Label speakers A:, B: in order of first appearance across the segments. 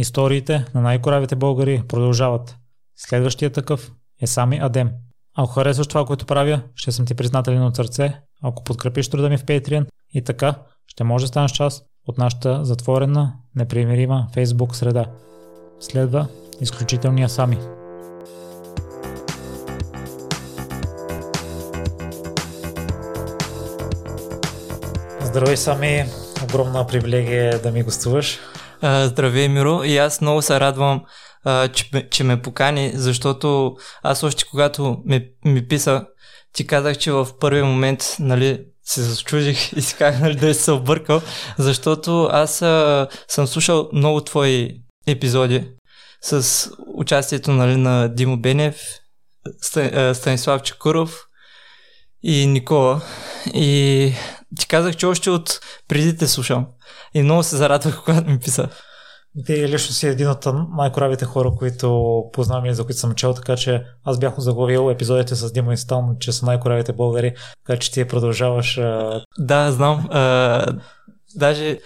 A: Историите на най-коравите българи продължават. Следващия такъв е сами Адем. Ако харесваш това, което правя, ще съм ти признателен от сърце, ако подкрепиш труда ми в Patreon и така ще може да станеш част от нашата затворена, непримирима Facebook среда. Следва изключителния Сами. Здравей, Сами. Огромна привилегия да ми гостуваш.
B: Здравей, Миро. И аз много се радвам, а, че, че ме покани, защото аз още когато ми, ми писа, ти казах, че в първи момент нали, се зачудих и си казах нали, да се объркал, защото аз а, съм слушал много твои епизоди с участието нали, на Димо Бенев, Станислав Чекуров и Никола. И ти казах, че още от преди те слушам. И много се зарадвах, когато ми писа.
A: Ти лично си един от най-коравите хора, които познавам и за които съм чел, така че аз бях заглавил епизодите с Дима и Стан, че са най-коравите българи, така че ти продължаваш. А...
B: Да, знам. А, даже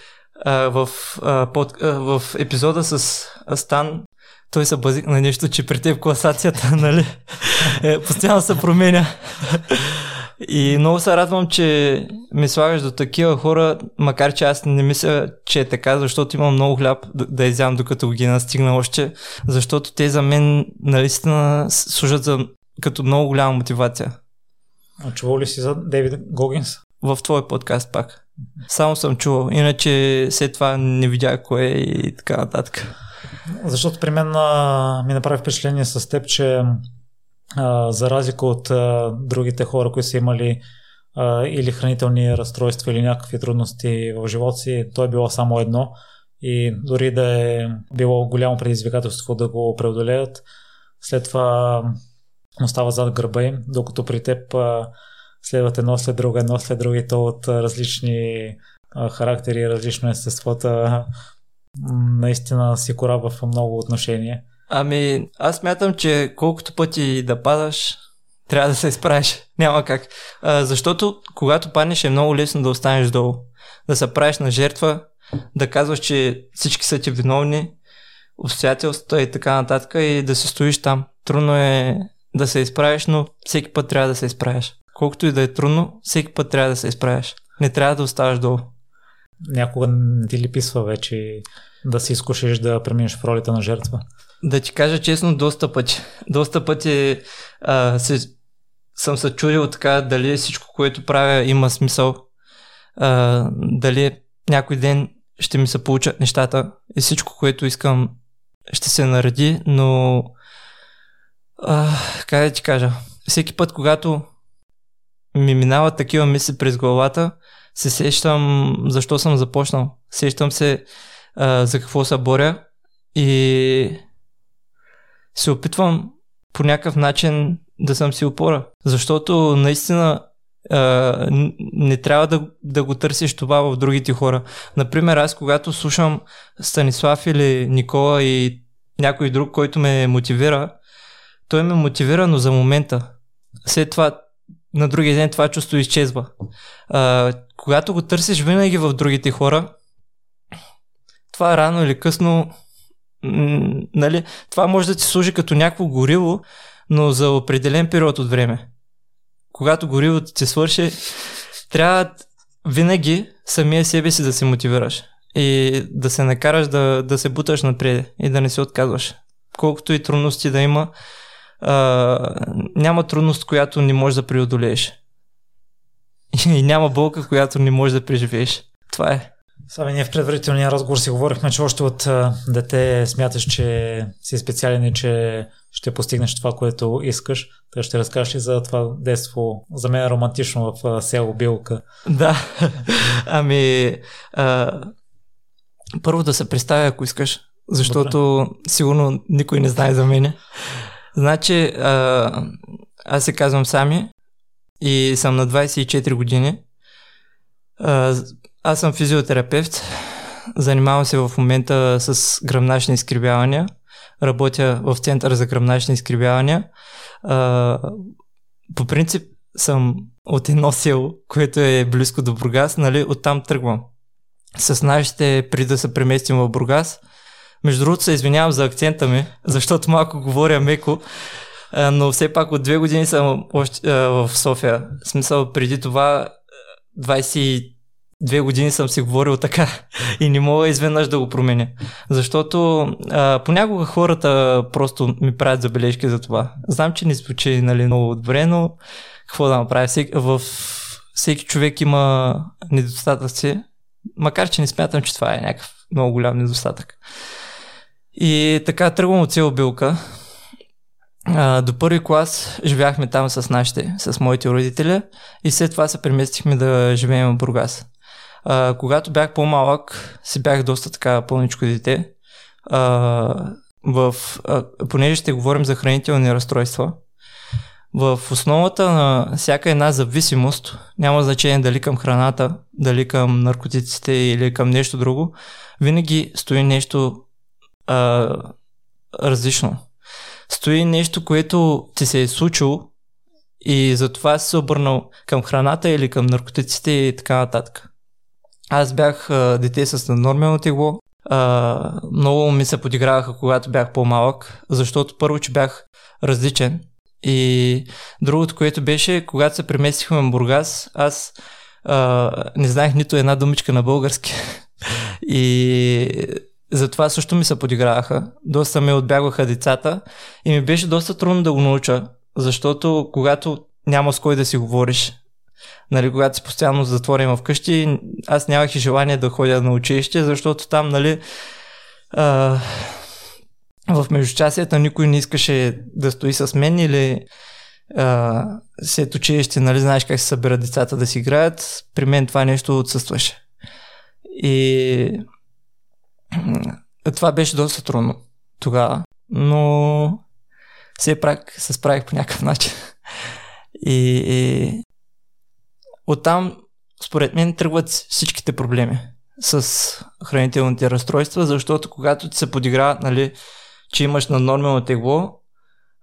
B: а, в, а, под, а, в епизода с Стан той се базик на нещо, че при теб класацията, нали, е, постоянно се променя. И много се радвам, че ме слагаш до такива хора, макар че аз не мисля, че е така, защото имам много хляб да, да изям докато ги настигна още, защото те за мен наистина служат за, като много голяма мотивация.
A: А чувал ли си за Дейвид Гогинс?
B: В твой подкаст пак. Само съм чувал, иначе след това не видях кое и така нататък.
A: Защото при мен а, ми направи впечатление с теб, че за разлика от другите хора, които са имали или хранителни разстройства или някакви трудности в живота си, то е било само едно и дори да е било голямо предизвикателство да го преодолеят, след това остава зад гърба им, докато при теб а, следват едно след друго, едно след друго и то от различни а, характери, различно естеството, наистина си кора в много отношения.
B: Ами, аз мятам, че колкото пъти да падаш, трябва да се изправиш. Няма как. А, защото когато паднеш е много лесно да останеш долу. Да се правиш на жертва, да казваш, че всички са ти виновни, обстоятелствата и така нататък и да се стоиш там. Трудно е да се изправиш, но всеки път трябва да се изправиш. Колкото и да е трудно, всеки път трябва да се изправиш. Не трябва да оставаш долу.
A: Някога не ти ли писва вече да си изкушиш да преминеш в ролята на жертва?
B: Да ти кажа честно, доста пъти. Доста пъти а, се, съм се чудил така дали всичко, което правя има смисъл. А, дали някой ден ще ми се получат нещата и всичко, което искам ще се нареди, но а, как да ти кажа, всеки път, когато ми минават такива мисли през главата, се сещам защо съм започнал. Сещам се а, за какво се боря и се опитвам по някакъв начин да съм си опора. Защото наистина а, не трябва да, да го търсиш това в другите хора. Например, аз когато слушам Станислав или Никола и някой друг, който ме мотивира, той ме мотивира, но за момента. След това, на другия ден това чувство изчезва. А, когато го търсиш винаги в другите хора, това рано или късно нали, това може да ти служи като някакво горило, но за определен период от време. Когато горивото ти свърши, трябва винаги самия себе си да се мотивираш и да се накараш да, да се буташ напред и да не се отказваш. Колкото и трудности да има, а, няма трудност, която не можеш да преодолееш. И няма болка, която не можеш да преживееш. Това е.
A: Сами ние в предварителния разговор си говорихме, че още от дете смяташ, че си специален и че ще постигнеш това, което искаш. Така ще разкажеш ли за това детство, за мен е романтично в село Билка.
B: Да, ами а, първо да се представя, ако искаш, защото Добре. сигурно никой не знае за мене. Значи, а, аз се казвам Сами и съм на 24 години. А, аз съм физиотерапевт. Занимавам се в момента с гръбначни изкривявания. Работя в Център за гръбначни изкривявания. А, по принцип съм от едно село, което е близко до Бургас, нали, оттам тръгвам. С нашите, преди да се преместим в Бургас, Между другото се извинявам за акцента ми, защото малко говоря меко, но все пак от две години съм в София. В смисъл, преди това 22 години съм си говорил така и не мога изведнъж да го променя. Защото а, понякога хората просто ми правят забележки за това. Знам, че не звучи нали, много добре, но какво да направя? Всеки, в всеки човек има недостатъци, макар че не смятам, че това е някакъв много голям недостатък. И така тръгвам от цел билка. А, до първи клас живяхме там с нашите, с моите родители и след това се преместихме да живеем в Бургас. А, когато бях по-малък, си бях доста така пълничко дете. А, в, а, понеже ще говорим за хранителни разстройства, в основата на всяка една зависимост, няма значение дали към храната, дали към наркотиците или към нещо друго, винаги стои нещо а, различно. Стои нещо, което ти се е случило и затова си се обърнал към храната или към наркотиците и така нататък. Аз бях а, дете с наднормално тегло. А, много ми се подиграваха, когато бях по-малък, защото първо, че бях различен. И другото, което беше, когато се преместихме в Бургас, аз а, не знаех нито една думичка на български. и затова също ми се подиграваха. Доста ме отбягваха децата и ми беше доста трудно да го науча, защото когато няма с кой да си говориш, нали, когато си постоянно затворен вкъщи, аз нямах и желание да ходя на училище, защото там, нали, а, в междучасията никой не искаше да стои с мен или а, след училище, нали, знаеш как се събират децата да си играят. При мен това нещо отсъстваше. И това беше доста трудно тогава, но все пак се справих по някакъв начин. И, и оттам, според мен, тръгват всичките проблеми с хранителните разстройства, защото когато ти се подиграват, нали, че имаш на нормално тегло,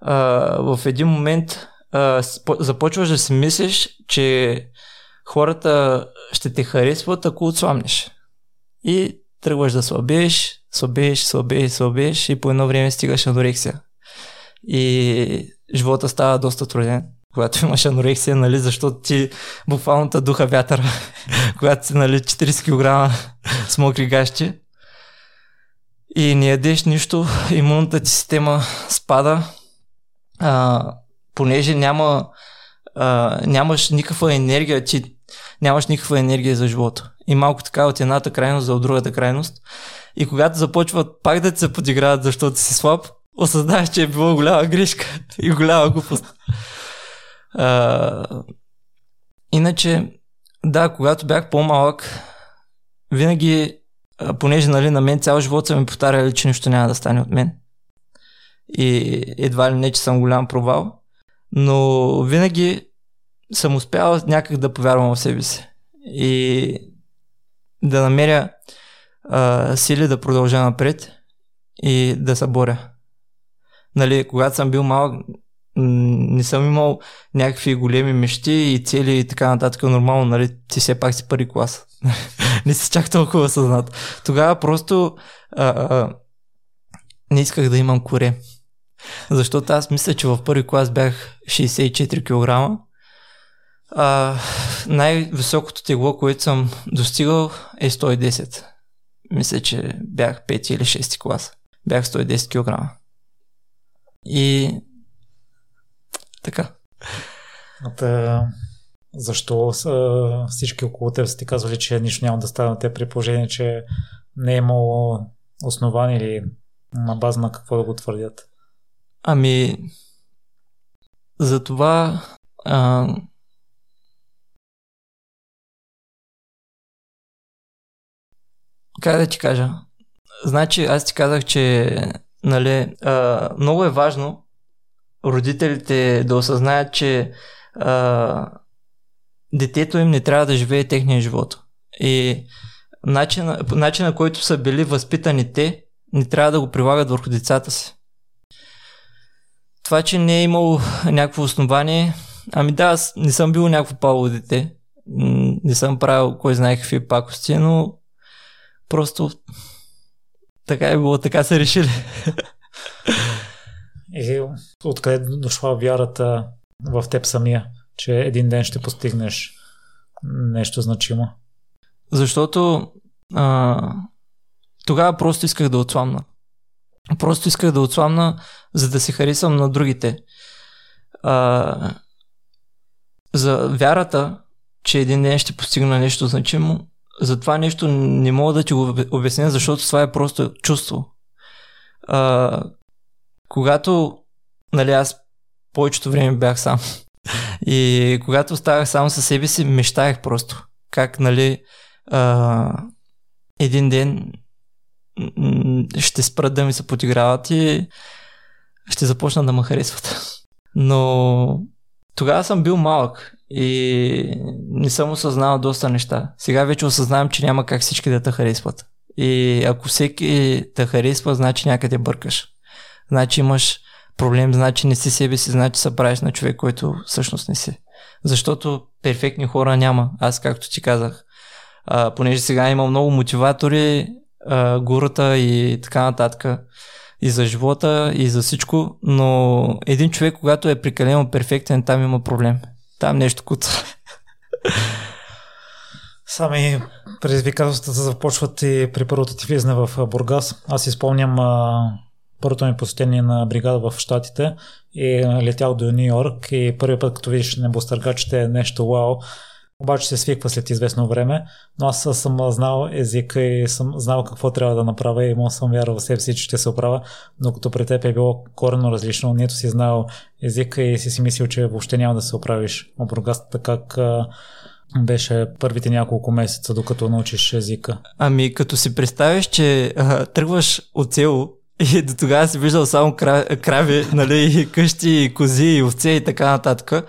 B: а, в един момент а, започваш да си мислиш, че хората ще те харесват, ако отслабнеш. И тръгваш да слабееш, слабееш, слабееш, слабееш и по едно време стигаш анорексия. И живота става доста труден, когато имаш анорексия, нали, защото ти буквално духа вятъра, когато си нали, 40 кг с мокри гащи и не ядеш нищо, имунната ти система спада, а, понеже няма, а, нямаш никаква енергия, ти нямаш никаква енергия за живота. И малко така от едната крайност за от другата крайност. И когато започват пак да ти се подиграват, защото си слаб, осъзнаваш, че е било голяма грешка и голяма глупост. А, иначе, да, когато бях по-малък, винаги понеже нали, на мен цял живот са ми повтаряли, че нищо няма да стане от мен. И едва ли не, че съм голям провал. Но винаги съм успял някак да повярвам в себе си. И да намеря а, сили да продължа напред и да се боря. Нали, когато съм бил малък, не съм имал някакви големи мечти и цели и така нататък. Нормално, нали, ти все пак си първи клас. не си чак толкова съзнат. Тогава просто а, а, не исках да имам коре. Защото аз мисля, че в първи клас бях 64 кг. А, най-високото тегло, което съм достигал е 110. Мисля, че бях 5 или 6 клас. Бях 110 кг. И така.
A: Та, защо са, всички около теб са ти казвали, че нищо няма да стане те при положение, че не е имало основание или на база на какво да го твърдят?
B: Ами, за това а, как да ти кажа? Значи, аз ти казах, че нали, а, много е важно родителите да осъзнаят, че а, детето им не трябва да живее техния живот. И начина, начина, който са били възпитани те, не трябва да го прилагат върху децата си. Това, че не е имало някакво основание, ами да, аз не съм бил някакво пало дете. Не съм правил кой знае какви пакости, но просто така е било, така са решили.
A: И откъде дошла вярата в теб самия, че един ден ще постигнеш нещо значимо?
B: Защото а, тогава просто исках да отслабна. Просто исках да отслабна, за да се харесвам на другите. А, за вярата, че един ден ще постигна нещо значимо, за това нещо не мога да ти го обясня, защото това е просто чувство. А, когато, нали, аз повечето време бях сам. И когато оставах само със себе си, мечтаях просто. Как, нали, а, един ден ще спрат да ми се подиграват и ще започна да ме харесват. Но тогава съм бил малък и не съм осъзнавал доста неща. Сега вече осъзнавам, че няма как всички да те харесват. И ако всеки те харесва, значи някъде бъркаш. Значи имаш проблем, значи не си себе си, значи се правиш на човек, който всъщност не си. Защото перфектни хора няма. Аз, както ти казах, а, понеже сега има много мотиватори, а, гурата и така нататък, и за живота, и за всичко, но един човек, когато е прекалено перфектен, там има проблем. Там нещо куца.
A: Сами предизвикателствата започват и при първото ти влизане в Бургас. Аз изпомням първото ми посетение на бригада в Штатите и летях до Нью Йорк и първият път, като видиш небостъргачите е нещо вау, обаче се свиква след известно време, но аз съм знал езика и съм знал какво трябва да направя и мога съм вярвал в себе си, че ще се оправя, но като при теб е било коренно различно, нито си знал езика и си си мислил, че въобще няма да се оправиш. Обругастата как беше първите няколко месеца, докато научиш езика?
B: Ами, като си представиш, че а, тръгваш от село и до тогава си виждал само крави, нали, къщи, кози, и овце и така нататък.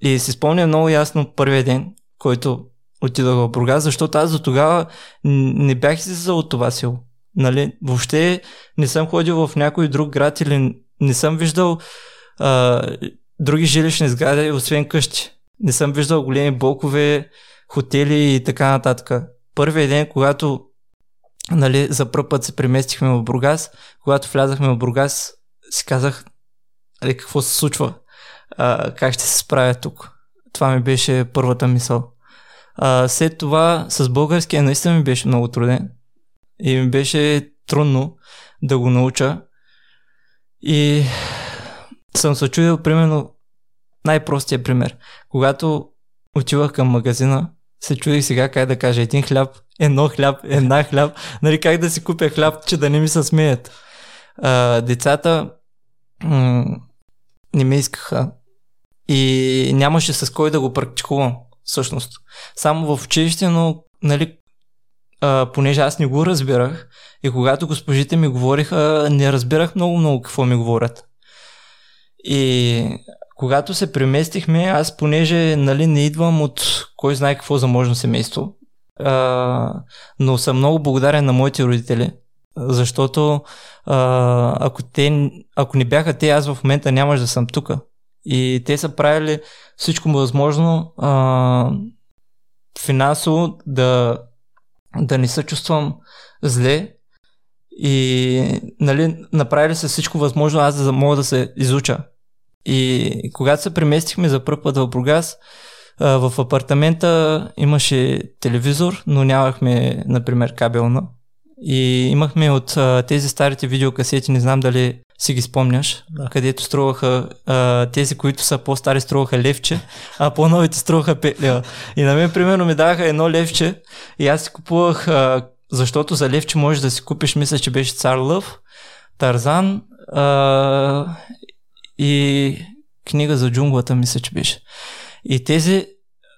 B: И си спомня много ясно първия ден, който отидох в Бургас, защото аз до тогава не бях излизал от това село. Нали? Въобще не съм ходил в някой друг град или не съм виждал а, други жилищни сгради, освен къщи. Не съм виждал големи блокове, хотели и така нататък. Първият ден, когато нали, за първ път се преместихме в Бургас, когато влязахме в Бургас, си казах нали, какво се случва, а, как ще се справя тук. Това ми беше първата мисъл. А, след това с българския наистина ми беше много труден и ми беше трудно да го науча. И съм се чудил, примерно, най-простия пример. Когато отивах към магазина, се чудих сега как да кажа един хляб, едно хляб, една хляб, нали как да си купя хляб, че да не ми се смеят. А, децата м- не ме искаха и нямаше с кой да го практикувам всъщност. Само в училище, но нали, а, понеже аз не го разбирах и когато госпожите ми говориха, не разбирах много-много какво ми говорят. И когато се преместихме, аз понеже нали, не идвам от кой знае какво заможно семейство, а, но съм много благодарен на моите родители, защото а, ако, те, ако не бяха те, аз в момента нямаш да съм тук. И те са правили всичко възможно а, финансово да, да не се чувствам зле и нали, направили се всичко възможно аз да мога да се изуча. И когато се преместихме за първ път в Бургас, в апартамента имаше телевизор, но нямахме, например, кабелна. И имахме от тези старите видеокасети, не знам дали си ги спомняш, да. където струваха а, тези, които са по-стари струваха левче, а по-новите струваха 5 лева. И на мен, примерно, ми даваха едно левче и аз си купувах, а, защото за левче можеш да си купиш, мисля, че беше Цар Лъв, Тарзан а, и книга за джунглата, мисля, че беше. И тези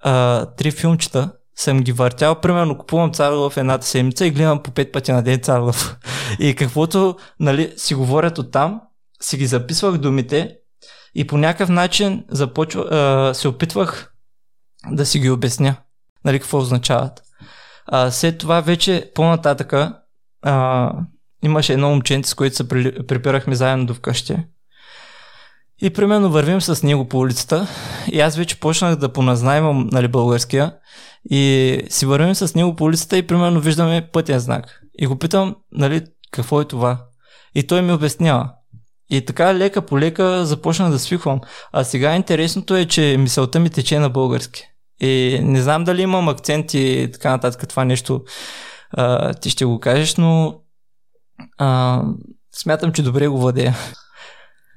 B: а, три филмчета съм ги въртял, примерно купувам цар в едната седмица и гледам по пет пъти на ден цар И каквото нали, си говорят оттам, си ги записвах думите и по някакъв начин започва, а, се опитвах да си ги обясня, нали, какво означават. А, след това вече по-нататъка а, имаше едно момченце, с което се припирахме заедно до вкъщи. И примерно вървим с него по улицата и аз вече почнах да поназнаймам нали, българския и си вървим с него по улицата и примерно виждаме пътен знак. И го питам, нали, какво е това? И той ми обяснява. И така лека по лека започнах да свиквам. А сега интересното е, че мисълта ми тече на български. И не знам дали имам акцент и така нататък това нещо а, ти ще го кажеш, но а, смятам, че добре го владея.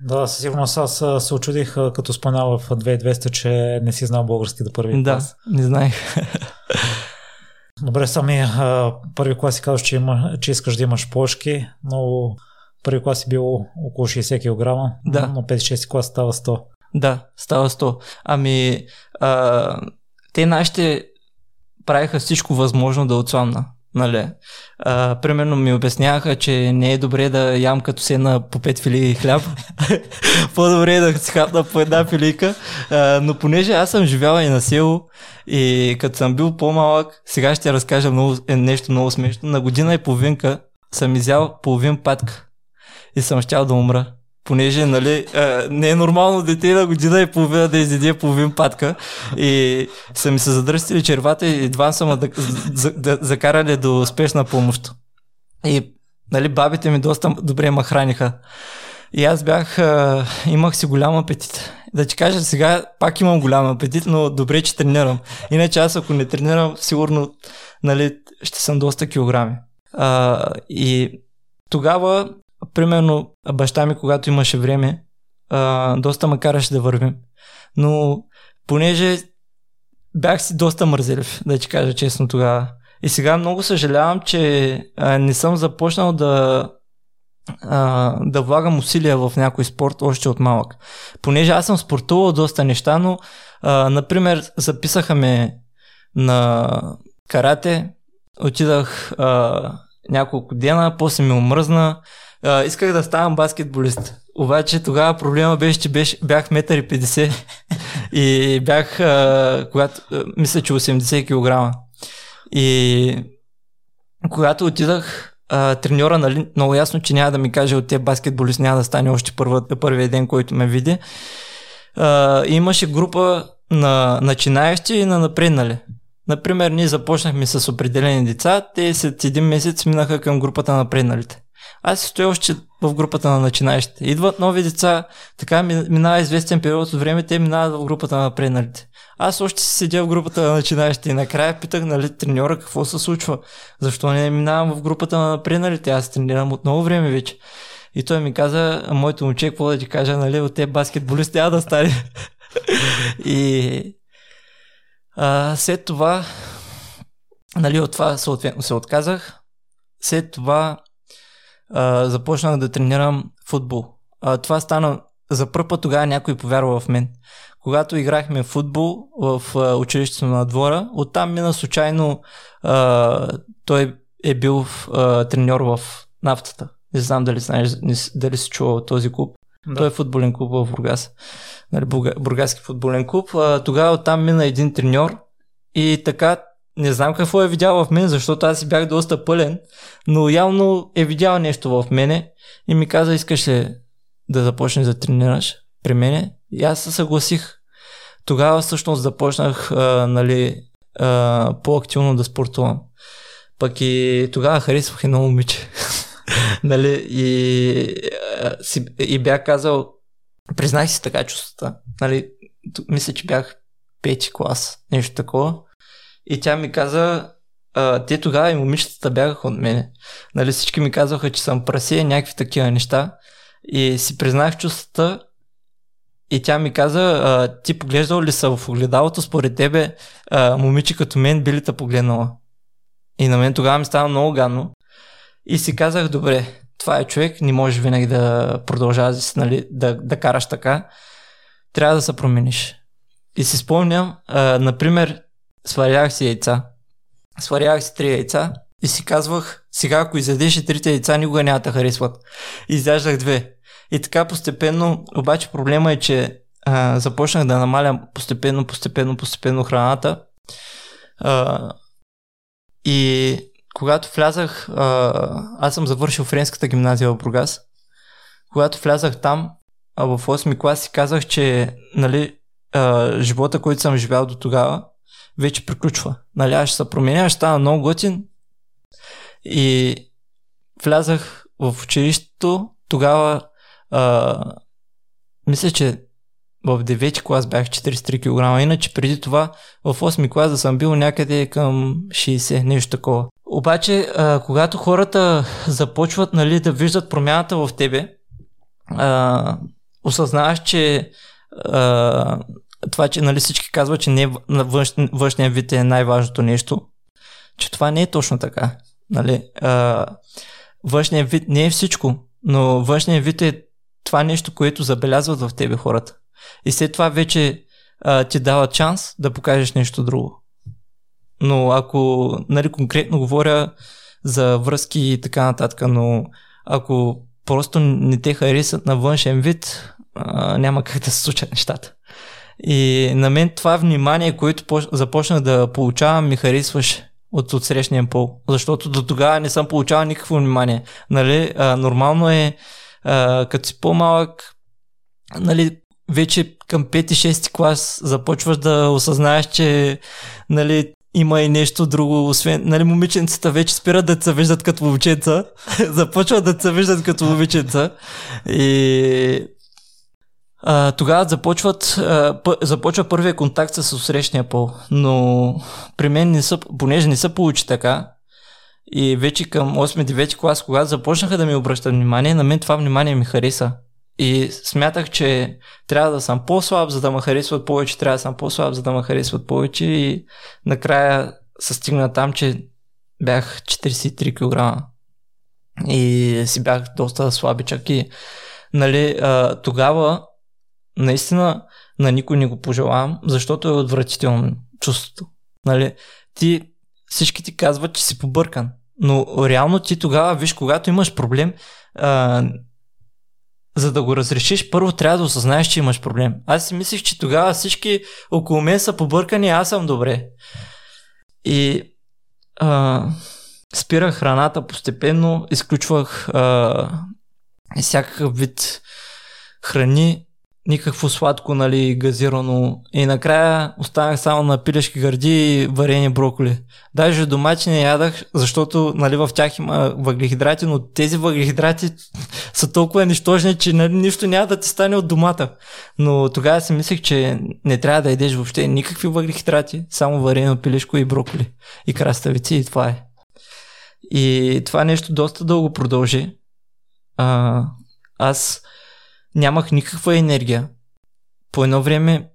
A: Да, със сигурност аз се очудих, като споменал в 2200, че не си знал български до първи
B: да,
A: клас.
B: Да, не знаех.
A: Добре, сами първи клас си казваш, че, има, че искаш да имаш плошки, но първи клас си бил около 60 кг,
B: да.
A: но 5-6 клас става 100.
B: Да, става 100. Ами, а, те нашите правиха всичко възможно да отслабна. Нали? А, примерно ми обясняваха, че не е добре да ям като седна по пет филии хляб. По-добре е да си хапна по една филийка. Но понеже аз съм живяла и на село и като съм бил по-малък, сега ще разкажа много, е нещо много смешно. На година и половинка съм изял половин патка и съм щял да умра понеже нали, а, не е нормално дете на година и половина да изяде половин патка и са ми се задръстили червата и едва са да, за, да, закарали до спешна помощ. И нали, бабите ми доста добре ме храниха. И аз бях, а, имах си голям апетит. Да ти кажа, сега пак имам голям апетит, но добре, че тренирам. Иначе аз ако не тренирам, сигурно нали, ще съм доста килограми. А, и тогава примерно баща ми, когато имаше време, а, доста ме караше да вървим. Но понеже бях си доста мързелив, да ти кажа честно тогава. И сега много съжалявам, че а, не съм започнал да, а, да влагам усилия в някой спорт още от малък. Понеже аз съм спортувал доста неща, но а, например записаха ме на карате, отидах а, няколко дена, после ми омръзна, исках да ставам баскетболист. Обаче тогава проблема беше, че беше, бях 1,50 м и бях, а, когато, а, мисля, че 80 кг. И когато отидах, а, треньора нали, много ясно, че няма да ми каже от те баскетболист няма да стане още първа, първия ден, който ме види. А, имаше група на начинаещи и на напреднали. Например, ние започнахме с определени деца, те след един месец минаха към групата на напредналите. Аз стоя още в групата на начинаещите. Идват нови деца, така минава известен период от време, те минават в групата на напредналите. Аз още си седя в групата на начинаещите и накрая питах нали, треньора какво се случва. Защо не минавам в групата на напредналите? Аз тренирам от много време вече. И той ми каза, моето момче, какво да ти кажа, нали, от те баскетболисти няма да стане. и а, след това, нали, от това съответно се отказах. След това а, започнах да тренирам футбол. А, това стана за първ път тогава някой повярва в мен. Когато играхме футбол в а, училището на двора, оттам мина случайно а, той е бил а, треньор в нафтата. Не знам дали знаеш, дали си чувал този клуб. Да. Той е футболен клуб в Бургас. Нали, Бургаски футболен клуб. А, тогава оттам мина един треньор и така не знам какво е видял в мен, защото аз си бях доста пълен, но явно е видял нещо в мене и ми каза, искаш ли да започнеш да тренираш при мене? И аз се съгласих. Тогава всъщност започнах а, нали, а, по-активно да спортувам. Пък и тогава харесвах едно момиче. нали, и, а, си, и бях казал, признах си така чувствата. Нали, мисля, че бях пети клас, нещо такова. И тя ми каза, а, те тогава и момичетата бягаха от мене. Нали, всички ми казваха, че съм прасе, някакви такива неща. И си признах чувствата и тя ми каза, а, ти поглеждал ли са в огледалото, според тебе а, момиче като мен би ли те погледнала? И на мен тогава ми стана много гадно. И си казах, добре, това е човек, не можеш винаги да продължаваш нали, да, да караш така. Трябва да се промениш. И си спомням, а, например, сварях си яйца. Сварях си три яйца и си казвах, сега ако изядеш и трите яйца, никога няма да харесват. Изяждах две. И така постепенно, обаче проблема е, че а, започнах да намалям постепенно, постепенно, постепенно храната. А, и когато влязах, а, аз съм завършил френската гимназия в Бургас. Когато влязах там, а в 8 клас си казах, че нали, а, живота, който съм живял до тогава, вече приключва. Нали, аз ще се променя, ще стана много готин. И влязах в училището тогава а, мисля, че в 9 клас бях 43 кг, иначе преди това в 8 клас да съм бил някъде към 60, нещо такова. Обаче, а, когато хората започват нали, да виждат промяната в тебе, а, осъзнаваш, че а, това, че нали, всички казват, че не, външ, външния вид е най-важното нещо, че това не е точно така. Нали? А, външният вид не е всичко, но външният вид е това нещо, което забелязват в тебе хората. И след това вече а, ти дава шанс да покажеш нещо друго. Но ако, нали, конкретно говоря за връзки и така нататък, но ако просто не те харесат на външен вид, а, няма как да се случат нещата. И на мен това внимание, което започна да получавам, ми харесваше от отсрещния пол. Защото до тогава не съм получавал никакво внимание. Нали, а, нормално е, а, като си по-малък, нали, вече към 5-6 клас започваш да осъзнаеш, че нали, има и нещо друго, освен, нали, момиченцата вече спират да се виждат като момченца, започват да се виждат като момиченца и а, тогава започват, а, започва първия контакт с усрещния пол, но при мен не са, понеже не се получи така, и вече към 8-9 клас, когато започнаха да ми обръщат внимание, на мен това внимание ми хареса. И смятах, че трябва да съм по-слаб, за да ме харесват повече, трябва да съм по-слаб, за да ме харесват повече. И накрая се стигна там, че бях 43 кг и си бях доста слабичък и нали, тогава наистина на никой не го пожелавам, защото е отвратително чувството. Нали, ти, всички ти казват, че си побъркан, но реално ти тогава, виж, когато имаш проблем, а, за да го разрешиш, първо трябва да осъзнаеш, че имаш проблем. Аз си мислих, че тогава всички около мен са побъркани, аз съм добре. И а, спирах храната постепенно, изключвах а, всякакъв вид храни, никакво сладко, нали, газирано. И накрая останах само на пилешки гърди и варени броколи. Даже домати не ядах, защото нали, в тях има въглехидрати, но тези въглехидрати са толкова нищожни, че нали, нищо няма да ти стане от домата. Но тогава си мислех, че не трябва да едеш въобще никакви въглехидрати, само варено пилешко и броколи. И краставици и това е. И това нещо доста дълго продължи. А, аз нямах никаква енергия. По едно време,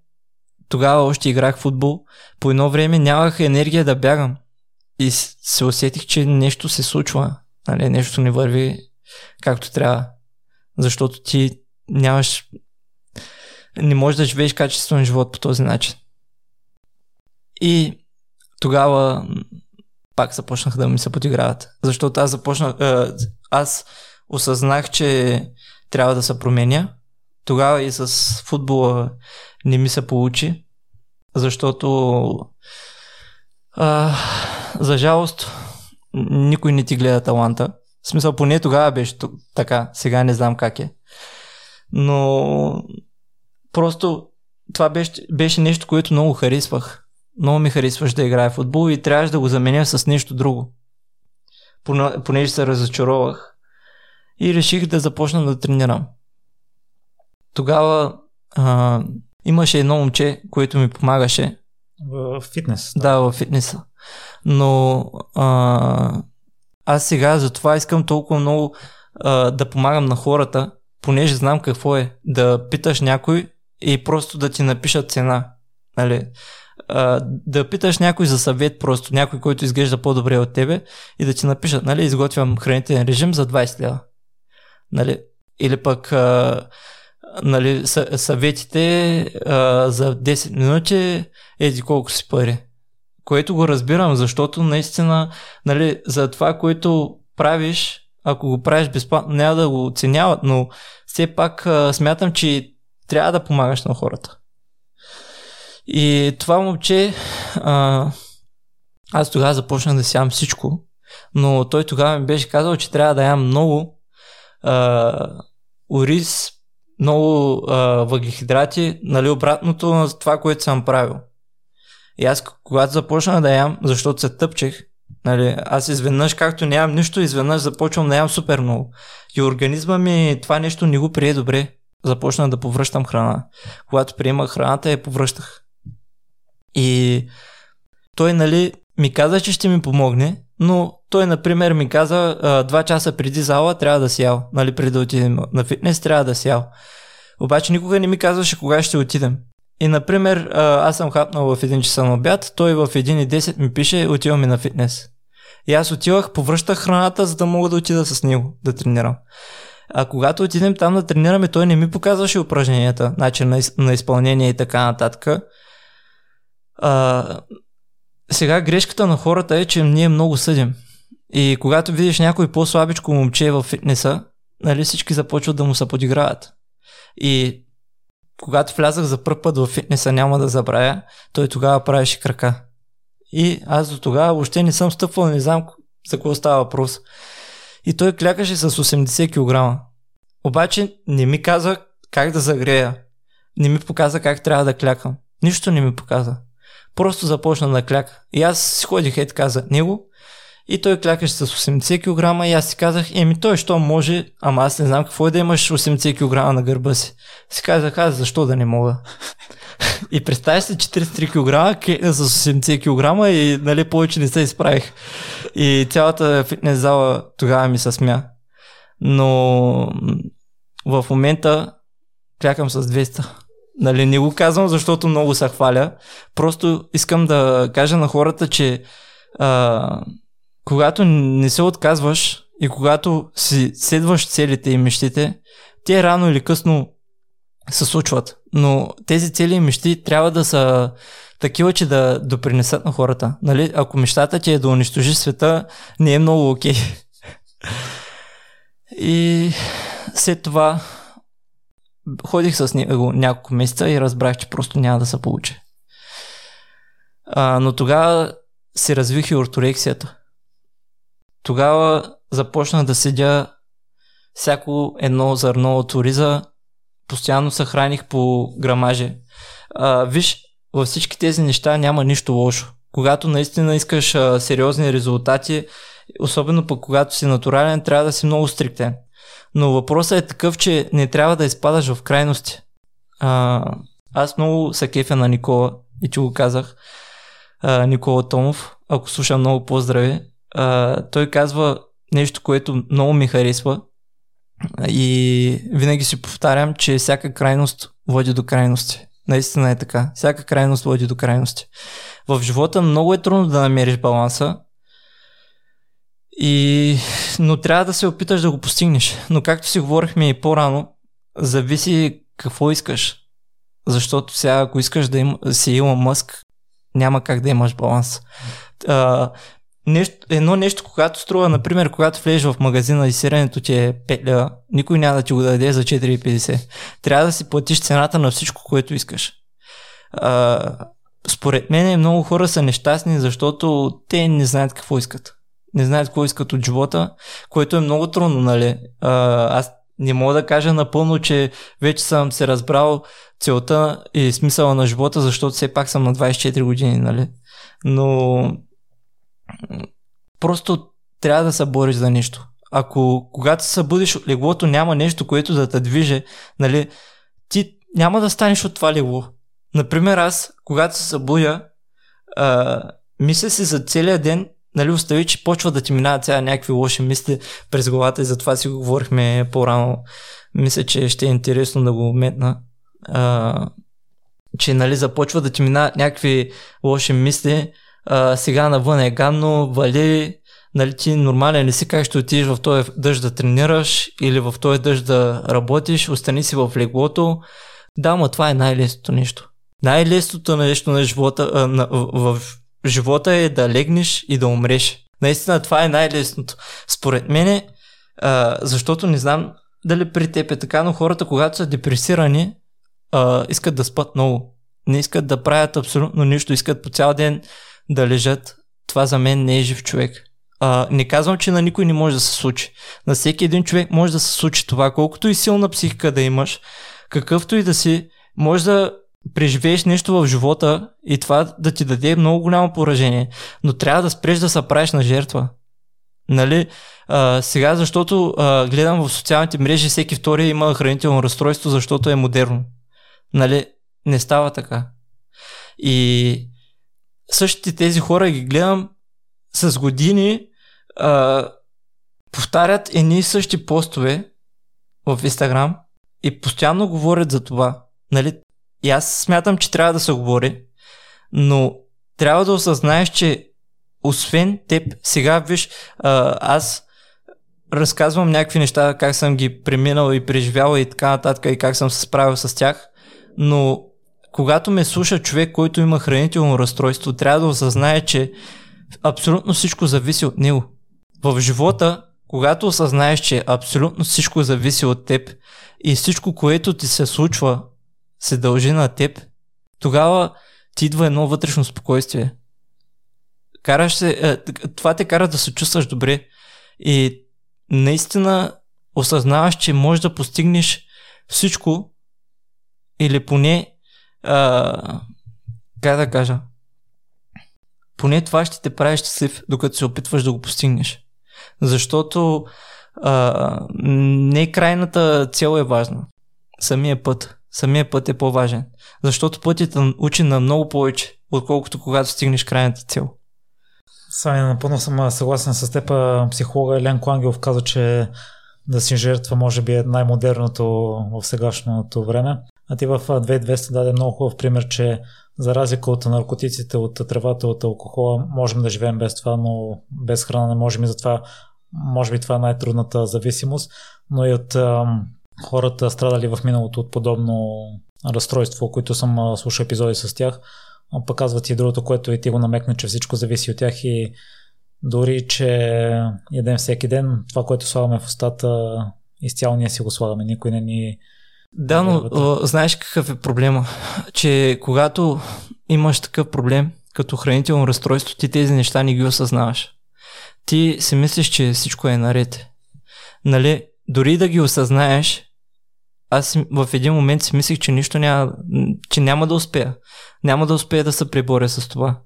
B: тогава още играх футбол, по едно време нямах енергия да бягам. И се усетих, че нещо се случва. Нали, нещо не върви както трябва. Защото ти нямаш. Не можеш да живееш качествен живот по този начин. И тогава пак започнах да ми се подиграват. Защото аз започнах. Аз осъзнах, че трябва да се променя. Тогава и с футбола не ми се получи, защото а, за жалост никой не ти гледа таланта. В смисъл, поне тогава беше така, сега не знам как е. Но просто това беше, беше нещо, което много харесвах. Много ми харесваш да играя в футбол и трябваше да го заменя с нещо друго. Понеже се разочаровах и реших да започна да тренирам. Тогава а, имаше едно момче, което ми помагаше.
A: В фитнес.
B: Да, да в фитнеса. Но а, аз сега за това искам толкова много а, да помагам на хората, понеже знам какво е да питаш някой и просто да ти напишат цена. Нали? А, да питаш някой за съвет, просто някой, който изглежда по-добре от тебе и да ти напишат, нали, изготвям хранителен режим за 20 лева. Нали? Или пък а, нали, съветите а, за 10 минути еди колко си пари. Което го разбирам, защото наистина нали, за това, което правиш, ако го правиш безплатно, няма да го оценяват, но все пак а, смятам, че трябва да помагаш на хората. И това момче, а, аз тогава започнах да сям всичко, но той тогава ми беше казал, че трябва да ям много, а, ориз, много а, въглехидрати, нали, обратното на това, което съм правил. И аз, когато започнах да ям, защото се тъпчех, Нали, аз изведнъж, както нямам нищо, изведнъж започвам да ям супер много. И организма ми това нещо не го прие добре. Започна да повръщам храна. Когато приемах храната, я повръщах. И той, нали, ми каза, че ще ми помогне, но той, например, ми каза, два часа преди зала трябва да си ял. Нали, преди да отидем на фитнес, трябва да си ял. Обаче никога не ми казваше кога ще отидем. И, например, аз съм хапнал в 1 часа на обяд, той в 1.10 ми пише, отиваме на фитнес. И аз отивах, повръщах храната, за да мога да отида с него да тренирам. А когато отидем там да тренираме, той не ми показваше упражненията, начин на, на изпълнение и така нататък. А, сега грешката на хората е, че ние много съдим. И когато видиш някой по-слабичко момче в фитнеса, нали всички започват да му се подиграват. И когато влязах за първ път в фитнеса, няма да забравя, той тогава правеше крака. И аз до тогава въобще не съм стъпвал, не знам за какво става въпрос. И той клякаше с 80 кг. Обаче не ми каза как да загрея. Не ми показа как трябва да клякам. Нищо не ми показа. Просто започна да кляка. И аз си ходих е така за него и той клякаше с 80 кг и аз си казах, еми той що може, ама аз не знам какво е да имаш 80 кг на гърба си. Си казах, аз защо да не мога. и представяш се 43 кг, с 80 кг и нали, повече не се изправих. И цялата фитнес зала тогава ми се смя. Но в момента клякам с 200. Нали, не го казвам, защото много се хваля. Просто искам да кажа на хората, че а, когато не се отказваш и когато си следваш целите и мечтите, те рано или късно се случват. Но тези цели и мечти трябва да са такива, че да допринесат на хората. Нали? Ако мечтата ти е да унищожи света, не е много окей. Okay. И след това ходих с него няколко месеца и разбрах, че просто няма да се получи. А, но тогава се развих и орторексията. Тогава започнах да седя всяко едно зърно от ориза, постоянно се храних по грамаже. А, виж, във всички тези неща няма нищо лошо. Когато наистина искаш а, сериозни резултати, особено пък когато си натурален, трябва да си много стриктен. Но въпросът е такъв, че не трябва да изпадаш в крайности. А, аз много се кефя на Никола и ти го казах. А, Никола Томов, ако слушам много поздрави. А, той казва нещо, което много ми харесва и винаги си повтарям, че всяка крайност води до крайности. Наистина е така. Всяка крайност води до крайности. В живота много е трудно да намериш баланса, и... но трябва да се опиташ да го постигнеш. Но както си говорихме и по-рано, зависи какво искаш. Защото сега, ако искаш да им, си Илон Мъск, няма как да имаш баланс. А, нещо, едно нещо, когато струва, например, когато влезеш в магазина и сиренето ти е 5 лева, никой няма да ти го даде за 4,50. Трябва да си платиш цената на всичко, което искаш. А, според мен много хора са нещастни, защото те не знаят какво искат. Не знаят какво искат от живота, което е много трудно, нали? А, аз не мога да кажа напълно, че вече съм се разбрал целта и смисъла на живота, защото все пак съм на 24 години, нали? Но просто трябва да се бориш за нещо. Ако когато се събудиш от леглото няма нещо, което да те движе, нали, ти няма да станеш от това легло. Например, аз, когато се събудя, а, мисля си за целия ден, нали, остави, че почва да ти минават цяла някакви лоши мисли през главата и затова си го говорихме по-рано. Мисля, че ще е интересно да го метна. А, че нали, започва да ти минават някакви лоши мисли, а, сега навън е гадно, вали, нали ти нормален ли си, как ще отидеш в този дъжд да тренираш или в този дъжд да работиш, остани си в леглото. Да, но това е най-лесното нещо. Най-лесното нещо на живота, а, на, в, в живота е да легнеш и да умреш. Наистина това е най-лесното. Според мене, а, защото не знам дали при теб е така, но хората, когато са депресирани, а, искат да спят много. Не искат да правят абсолютно нищо, искат по цял ден да лежат, това за мен не е жив човек. А, не казвам, че на никой не може да се случи. На всеки един човек може да се случи това. Колкото и силна психика да имаш, какъвто и да си, може да преживееш нещо в живота и това да ти даде много голямо поражение, но трябва да спреш да се правиш на жертва. Нали? А, сега, защото а, гледам в социалните мрежи, всеки втори има хранително разстройство, защото е модерно. Нали? Не става така. И същите тези хора ги гледам с години а, повтарят едни и същи постове в Инстаграм и постоянно говорят за това. Нали? И аз смятам, че трябва да се говори, но трябва да осъзнаеш, че освен теб, сега виж, а, аз разказвам някакви неща, как съм ги преминал и преживял и така нататък и как съм се справил с тях, но когато ме слуша човек, който има хранително разстройство, трябва да осъзнае, че абсолютно всичко зависи от него. В живота, когато осъзнаеш, че абсолютно всичко зависи от теб и всичко, което ти се случва, се дължи на теб, тогава ти идва едно вътрешно спокойствие. Караш се, е, това те кара да се чувстваш добре и наистина осъзнаваш, че можеш да постигнеш всичко или поне а, как да кажа поне това ще те прави щастлив, докато се опитваш да го постигнеш. Защото а, не крайната цел е важна. Самия път. Самия път е по-важен. Защото пътят учи на много повече, отколкото когато стигнеш крайната цел.
A: Сами, напълно съм съгласен с теб. Психолога Елен Клангелов каза, че да си жертва може би е най-модерното в сегашното време. А ти в 2200 даде много хубав пример, че за разлика от наркотиците, от тревата, от алкохола, можем да живеем без това, но без храна не можем и затова може би това е най-трудната зависимост, но и от ам, хората страдали в миналото от подобно разстройство, които съм слушал епизоди с тях, пък казват и другото, което и ти го намекна, че всичко зависи от тях и дори, че ядем всеки ден, това, което слагаме в устата, изцяло ние си го слагаме, никой не ни
B: да, но а, знаеш какъв е проблема? Че когато имаш такъв проблем, като хранително разстройство, ти тези неща не ги осъзнаваш. Ти си мислиш, че всичко е наред. Нали? Дори да ги осъзнаеш, аз в един момент си мислих, че нищо няма, че няма да успея. Няма да успея да се преборя с това.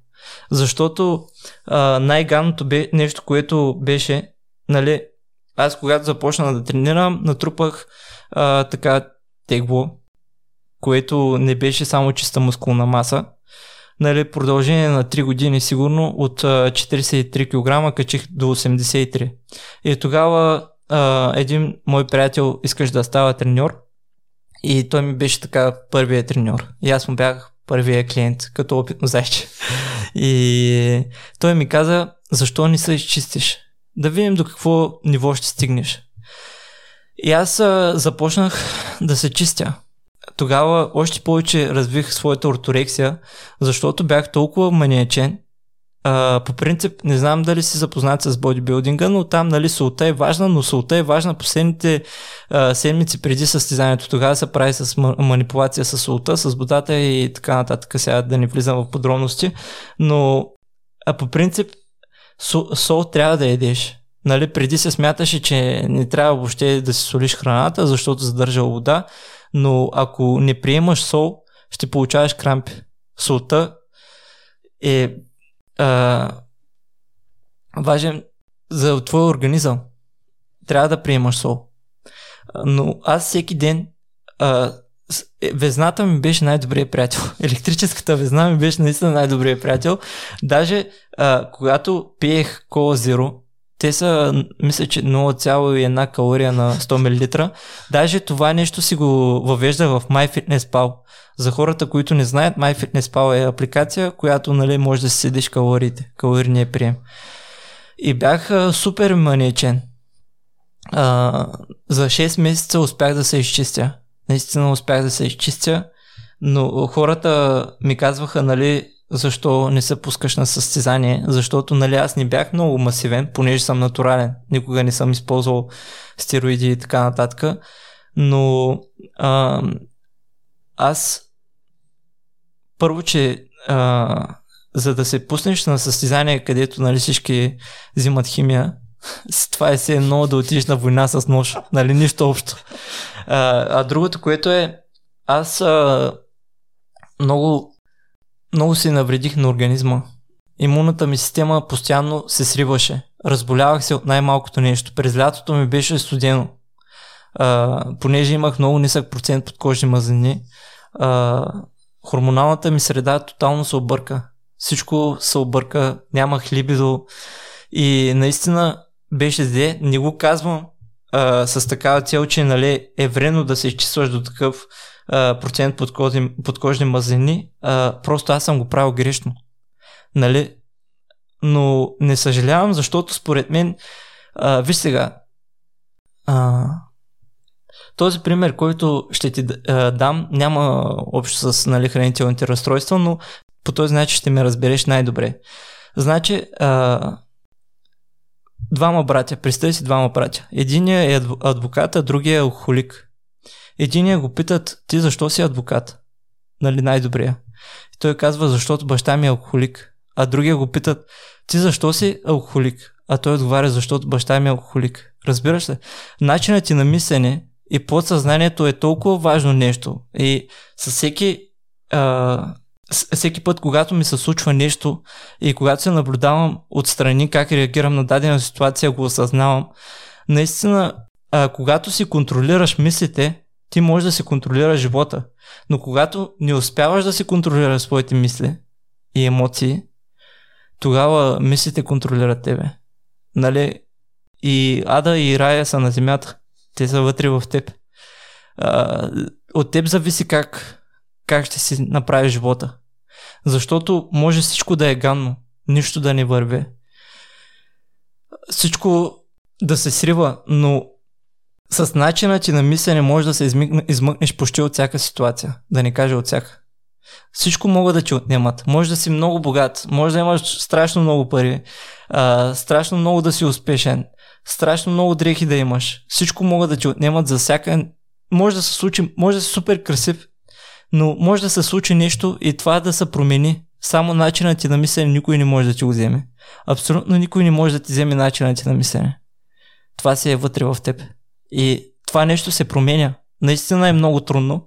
B: Защото а, най-ганното бе нещо, което беше, нали, аз когато започна да тренирам, натрупах а, така тегло, което не беше само чиста мускулна маса. Нали, продължение на 3 години сигурно от 43 кг качих до 83. И тогава един мой приятел искаш да става треньор и той ми беше така първият треньор. И аз му бях първия клиент, като опитно зайче. И той ми каза, защо не се изчистиш? Да видим до какво ниво ще стигнеш. И аз а, започнах да се чистя. Тогава още повече развих своята орторексия, защото бях толкова маниечен. А, по принцип, не знам дали си запознат с бодибилдинга, но там нали, солта е важна, но солта е важна последните а, седмици преди състезанието. Тогава се прави с манипулация с солта, с водата и така нататък. Сега да не влизам в подробности. Но а по принцип, сол, сол трябва да едеш. Нали, преди се смяташе, че не трябва въобще да си солиш храната, защото задържа вода, но ако не приемаш сол, ще получаваш крампи. Солта е а, важен за твоя организъм. Трябва да приемаш сол. Но аз всеки ден а, е, везната ми беше най-добрият приятел. Електрическата везна ми беше наистина най-добрият приятел. Даже а, когато пиех кола зеро, те са, мисля, че 0,1 калория на 100 мл. Даже това нещо си го въвежда в MyFitnessPal. За хората, които не знаят, MyFitnessPal е апликация, която нали, може да си седиш калориите, калорийния прием. И бях супер маничен. А, за 6 месеца успях да се изчистя. Наистина успях да се изчистя, но хората ми казваха, нали, защо не се пускаш на състезание, защото нали аз не бях много масивен, понеже съм натурален, никога не съм използвал стероиди и така нататък, но а, аз първо, че а, за да се пуснеш на състезание, където нали, всички взимат химия, това е все едно да отидеш на война с нож, нали, нищо общо. А, а другото, което е, аз а, много, много се навредих на организма. Имунната ми система постоянно се сриваше. Разболявах се от най-малкото нещо. През лятото ми беше студено. А, понеже имах много нисък процент подкожни мазнини, а, хормоналната ми среда тотално се обърка. Всичко се обърка, нямах либидо и наистина беше зле. Не го казвам а, с такава цел, че нали, е вредно да се изчистваш до такъв процент подкожни, подкожни мазнини. А, просто аз съм го правил грешно. Нали? Но не съжалявам, защото според мен, а, виж сега, а, този пример, който ще ти а, дам, няма общо с нали, хранителните разстройства, но по този начин ще ме разбереш най-добре. Значи, а, двама братя, представи си двама братя. Единият е адвокат, а другия е алкохолик. Единия го питат, ти защо си адвокат? Нали най-добрия. И той казва, защото баща ми е алкохолик. А другия го питат, ти защо си алкохолик? А той отговаря, защото баща ми е алкохолик. Разбираш ли? Начинът ти на мислене и подсъзнанието е толкова важно нещо. И със всеки, а, всеки път, когато ми се случва нещо и когато се наблюдавам отстрани как реагирам на дадена ситуация, го осъзнавам, наистина, а, когато си контролираш мислите, ти можеш да си контролираш живота. Но когато не успяваш да си контролираш своите мисли и емоции, тогава мислите контролират тебе. Нали? И Ада и Рая са на земята. Те са вътре в теб. А, от теб зависи как, как ще си направиш живота. Защото може всичко да е ганно, нищо да не върви. Всичко да се срива, но с начина ти на мислене може да се измъкнеш почти от всяка ситуация, да не кажа от всяка. Всичко могат да ти отнемат. Може да си много богат, може да имаш страшно много пари, а, страшно много да си успешен, страшно много дрехи да имаш. Всичко могат да ти отнемат за всяка... Може да се случи, може да си супер красив, но може да се случи нещо и това да се промени. Само начинът ти на мислене никой не може да ти го вземе. Абсолютно никой не може да ти вземе начинът ти на мислене. Това си е вътре в теб. И това нещо се променя. Наистина е много трудно.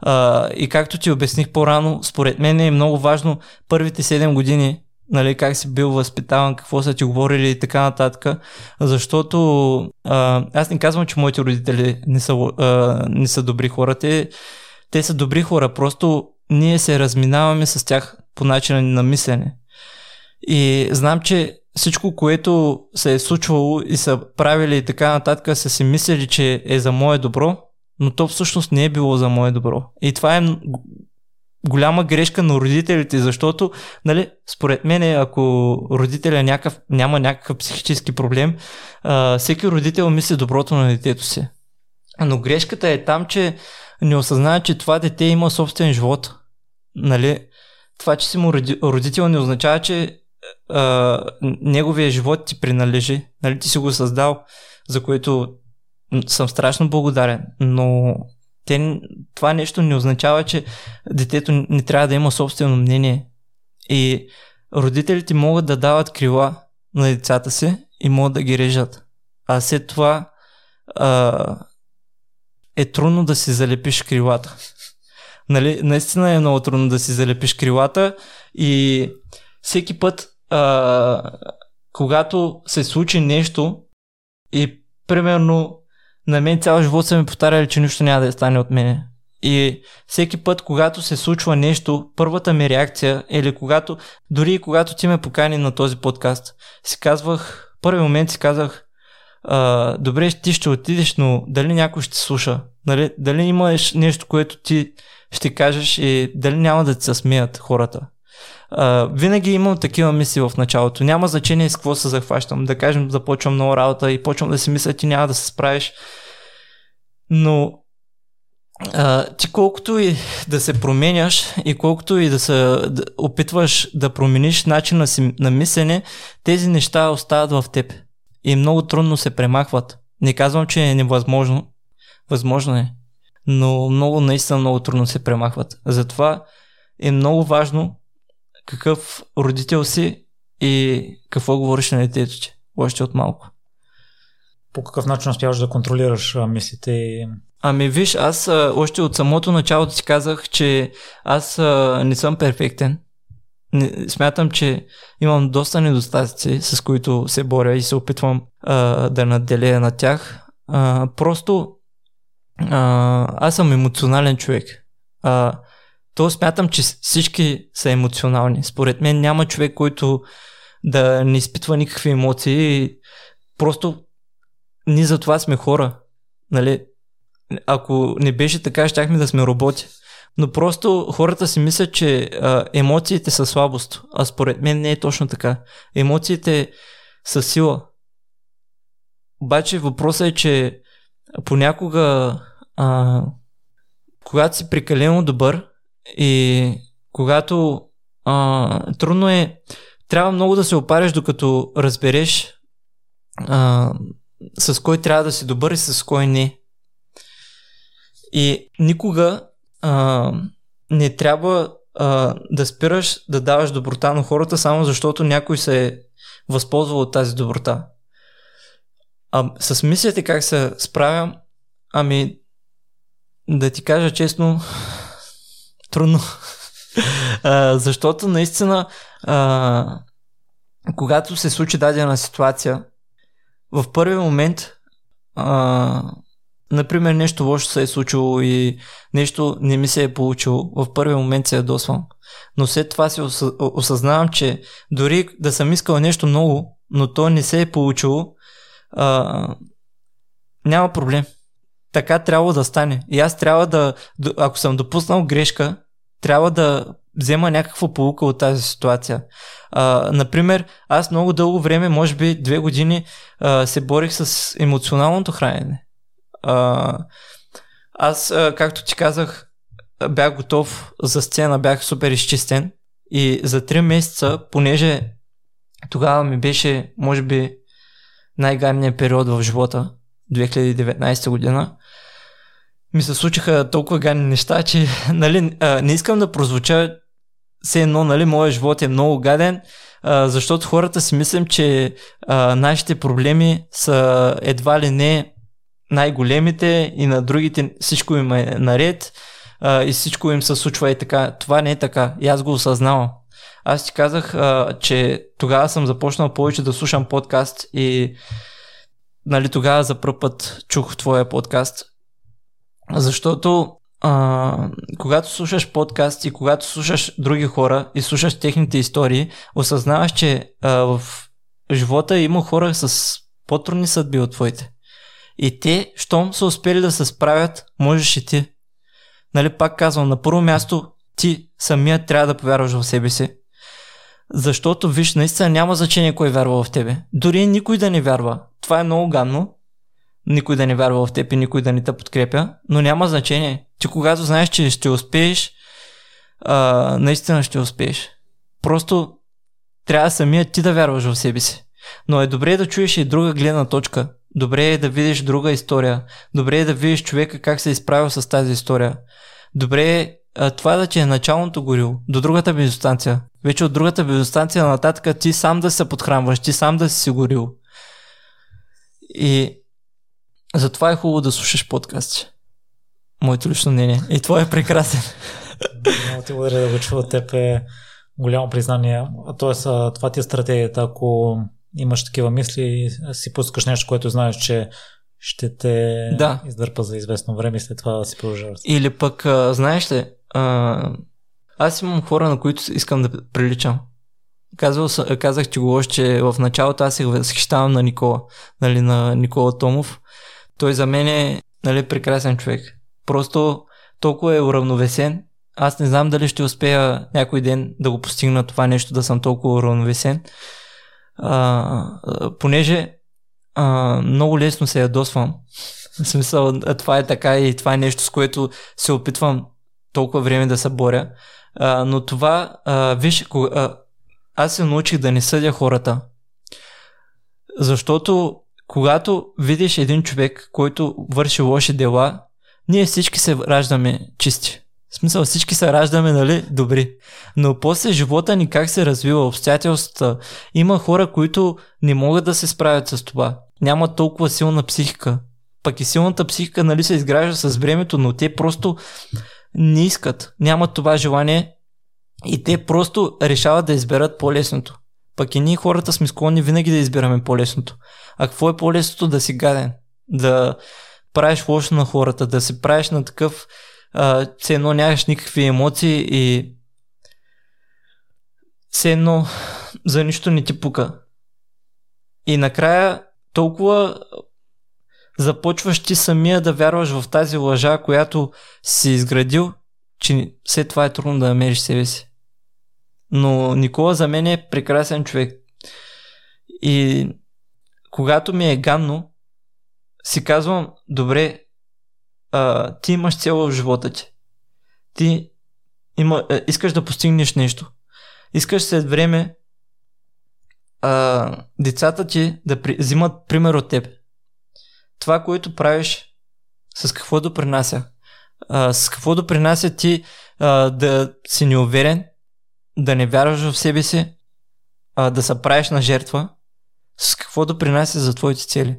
B: А, и както ти обясних по-рано, според мен е много важно първите 7 години нали, как си бил възпитаван, какво са ти говорили и така нататък. Защото а, аз не казвам, че моите родители не са, а, не са добри хора. Те, те са добри хора, просто ние се разминаваме с тях по начина на мислене. И знам, че всичко, което се е случвало и са правили и така нататък, са си мислили, че е за мое добро, но то всъщност не е било за мое добро. И това е голяма грешка на родителите, защото, нали, според мен, ако родителя някакъв, няма някакъв психически проблем, а, всеки родител мисли доброто на детето си. Но грешката е там, че не осъзнава, че това дете има собствен живот. Нали? Това, че си му родител не означава, че неговия живот ти принадлежи. Нали? Ти си го създал, за което съм страшно благодарен. Но те, това нещо не означава, че детето не трябва да има собствено мнение. И родителите могат да дават крила на децата си и могат да ги режат. А след това а, е трудно да си залепиш крилата. Нали? Наистина е много трудно да си залепиш крилата и всеки път, а, когато се случи нещо и примерно на мен цял живот са ми повтаряли, че нищо няма да стане от мене. И всеки път, когато се случва нещо, първата ми реакция, или когато, дори и когато ти ме покани на този подкаст, си казвах, първи момент си казах, а, добре, ти ще отидеш, но дали някой ще слуша? Дали, дали имаш нещо, което ти ще кажеш и дали няма да ти се смеят хората? А, винаги имам такива мисли в началото. Няма значение с какво се захващам. Да кажем, започвам нова работа и почвам да си мисля, ти няма да се справиш. Но а, ти колкото и да се променяш и колкото и да се да опитваш да промениш начина си на мислене, тези неща остават в теб и много трудно се премахват. Не казвам, че е невъзможно. Възможно е. Но много, наистина много трудно се премахват. Затова е много важно какъв родител си и какво говориш на детето ти. Още от малко.
A: По какъв начин успяваш да контролираш мислите и
B: Ами виж, аз а, още от самото начало ти казах, че аз а, не съм перфектен. Не, смятам, че имам доста недостатъци, с които се боря и се опитвам а, да наделя на тях. А, просто а, аз съм емоционален човек. А, то смятам, че всички са емоционални. Според мен няма човек, който да не изпитва никакви емоции. Просто ние за това сме хора. Нали? Ако не беше така, щяхме да сме роботи. Но просто хората си мислят, че а, емоциите са слабост. А според мен не е точно така. Емоциите са сила. Обаче въпросът е, че понякога, а, когато си прекалено добър и когато а, трудно е, трябва много да се опариш, докато разбереш а, с кой трябва да си добър и с кой не. И никога а, не трябва а, да спираш да даваш доброта на хората, само защото някой се е възползвал от тази доброта. А с мислите как се справям, ами да ти кажа честно, трудно. а, защото наистина, а, когато се случи дадена ситуация, в първи момент а, например, нещо лошо се е случило и нещо не ми се е получило, в първи момент се ядосвам. Но след това си осъзнавам, че дори да съм искал нещо много, но то не се е получило, а, няма проблем. Така трябва да стане. И аз трябва да, ако съм допуснал грешка, трябва да взема някаква полука от тази ситуация. А, например, аз много дълго време, може би две години, а, се борих с емоционалното хранене. А, аз, а, както ти казах, бях готов за сцена, бях супер изчистен и за 3 месеца, понеже тогава ми беше, може би, най-гадният период в живота, 2019 година, ми се случиха толкова гадни неща, че нали, а, не искам да прозвуча все едно, нали, моят живот е много гаден, а, защото хората си мислим, че а, нашите проблеми са едва ли не най-големите и на другите всичко им е наред а, и всичко им се случва и така. Това не е така. И аз го осъзнавам. Аз ти казах, а, че тогава съм започнал повече да слушам подкаст и нали, тогава за първ път чух твоя подкаст. Защото а, когато слушаш подкаст и когато слушаш други хора и слушаш техните истории, осъзнаваш, че а, в живота има хора с по-трудни съдби от твоите. И те, щом са успели да се справят, можеш и ти. Нали, пак казвам, на първо място ти самия трябва да повярваш в себе си. Защото, виж, наистина няма значение кой вярва в тебе. Дори никой да не вярва. Това е много гадно. Никой да не вярва в теб и никой да не те подкрепя. Но няма значение. Ти когато знаеш, че ще успееш, а, наистина ще успееш. Просто трябва самия ти да вярваш в себе си. Но е добре да чуеш и друга гледна точка. Добре е да видиш друга история. Добре е да видиш човека как се е изправил с тази история. Добре е а, това да ти е началното горило до другата бензостанция. Вече от другата бензостанция нататък ти сам да се подхранваш, ти сам да си си горил. И затова е хубаво да слушаш подкасти. Моето лично мнение. И това е прекрасен.
A: Много ти благодаря да го чува от теб е голямо признание. Тоест, това ти е стратегията. Ако имаш такива мисли си пускаш нещо, което знаеш, че ще те да. издърпа за известно време и след това да си продължаваш.
B: Или пък, а, знаеш ли, а, аз имам хора, на които искам да приличам. Казал, казах ти го още, че в началото аз се възхищавам на Никола, нали, на Никола Томов. Той за мен е нали, прекрасен човек. Просто толкова е уравновесен. Аз не знам дали ще успея някой ден да го постигна това нещо, да съм толкова уравновесен а, понеже а, много лесно се ядосвам. В смисъл, това е така и това е нещо, с което се опитвам толкова време да се боря. А, но това, а, виж, кога, а, аз се научих да не съдя хората. Защото когато видиш един човек, който върши лоши дела, ние всички се раждаме чисти. В смисъл всички се раждаме, нали, добри. Но после живота ни как се развива, обстоятелствата. Има хора, които не могат да се справят с това. Нямат толкова силна психика. Пък и силната психика нали, се изгражда с времето, но те просто не искат, нямат това желание и те просто решават да изберат по-лесното. Пък и ние хората сме склонни винаги да избираме по-лесното. А какво е по-лесното да си гаден? Да правиш лошо на хората, да се правиш на такъв, а, все едно нямаш никакви емоции и все за нищо не ти пука. И накрая толкова започваш ти самия да вярваш в тази лъжа, която си изградил, че след това е трудно да намериш себе си. Но Никола за мен е прекрасен човек. И когато ми е ганно, си казвам, добре, а, ти имаш цел в живота ти. Ти има, а, искаш да постигнеш нещо. Искаш след време а, децата ти да при, взимат пример от теб. Това, което правиш, с какво допринася? А, с какво допринася ти а, да си неуверен, да не вярваш в себе си, а, да се правиш на жертва? С какво допринася за твоите цели?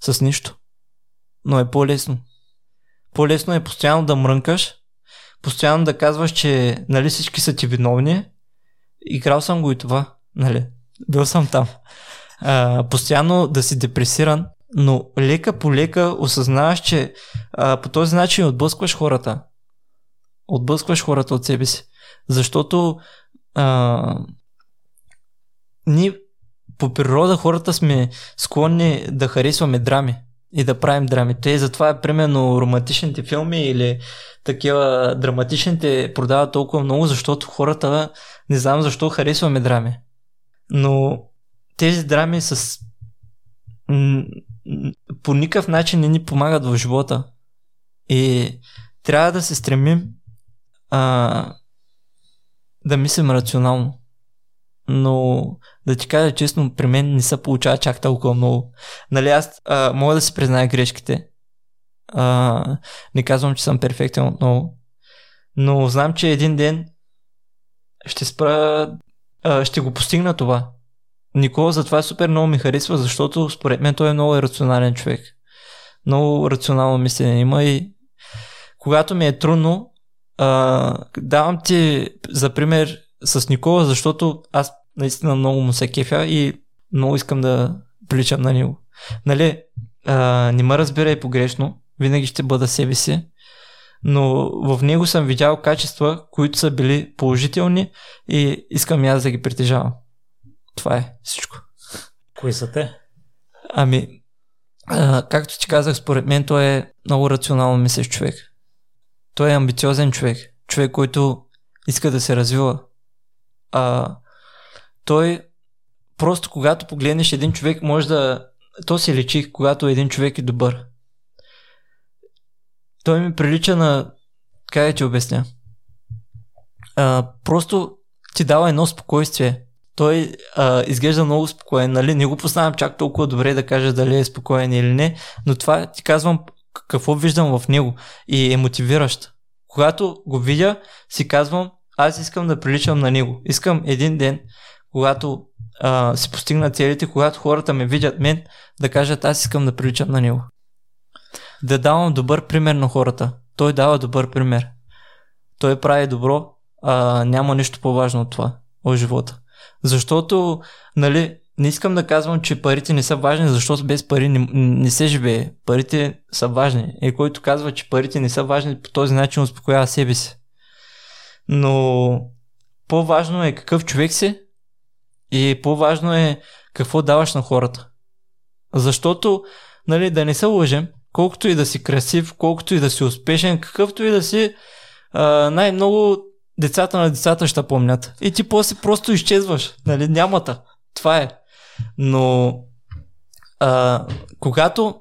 B: С нищо. Но е по-лесно. По-лесно е постоянно да мрънкаш, постоянно да казваш, че нали всички са ти виновни. Играл съм го и това, нали? Бил съм там. А, постоянно да си депресиран, но лека по лека осъзнаваш, че а, по този начин отблъскваш хората. Отблъскваш хората от себе си. Защото а, ние по природа хората сме склонни да харесваме драми и да правим драми. Те затова примерно романтичните филми или такива драматичните продават толкова много, защото хората не знам защо харесваме драми. Но тези драми с по никакъв начин не ни помагат в живота. И трябва да се стремим а, да мислим рационално. Но да ти кажа честно, при мен не се получава чак толкова много. Нали, аз а, мога да си призная грешките. А, не казвам, че съм перфектен отново. Но знам, че един ден ще спра, а, ще го постигна това. Никола затова супер много ми харесва, защото според мен той е много рационален човек. Много рационално мислене има и когато ми е трудно, а, давам ти за пример с Никола, защото аз наистина много му се кефя и много искам да приличам на него. Нали, а, не ме разбирай погрешно, винаги ще бъда себе си, но в него съм видял качества, които са били положителни и искам аз да ги притежавам. Това е всичко.
A: Кои са те?
B: Ами, а, както ти казах, според мен той е много рационално мислещ човек. Той е амбициозен човек. Човек, който иска да се развива. А, той просто когато погледнеш един човек, може да... То се лечи, когато един човек е добър. Той ми прилича на... Как да ти обясня? А, просто ти дава едно спокойствие той а, изглежда много спокоен, нали? Не го познавам чак толкова добре да кажа дали е спокоен или не, но това ти казвам какво виждам в него и е мотивиращ. Когато го видя, си казвам, аз искам да приличам на него. Искам един ден, когато а, си постигна целите, когато хората ме видят мен, да кажат, аз искам да приличам на него. Да давам добър пример на хората. Той дава добър пример. Той прави добро, а няма нищо по-важно от това в живота. Защото, нали, не искам да казвам, че парите не са важни, защото без пари не, не се живее. Парите са важни. И който казва, че парите не са важни, по този начин успокоява себе си. Но по-важно е какъв човек си и по-важно е какво даваш на хората. Защото, нали, да не се лъжем, колкото и да си красив, колкото и да си успешен, какъвто и да си, а, най-много децата на децата ще помнят. И ти после просто изчезваш. Нали? Нямата. Това е. Но а, когато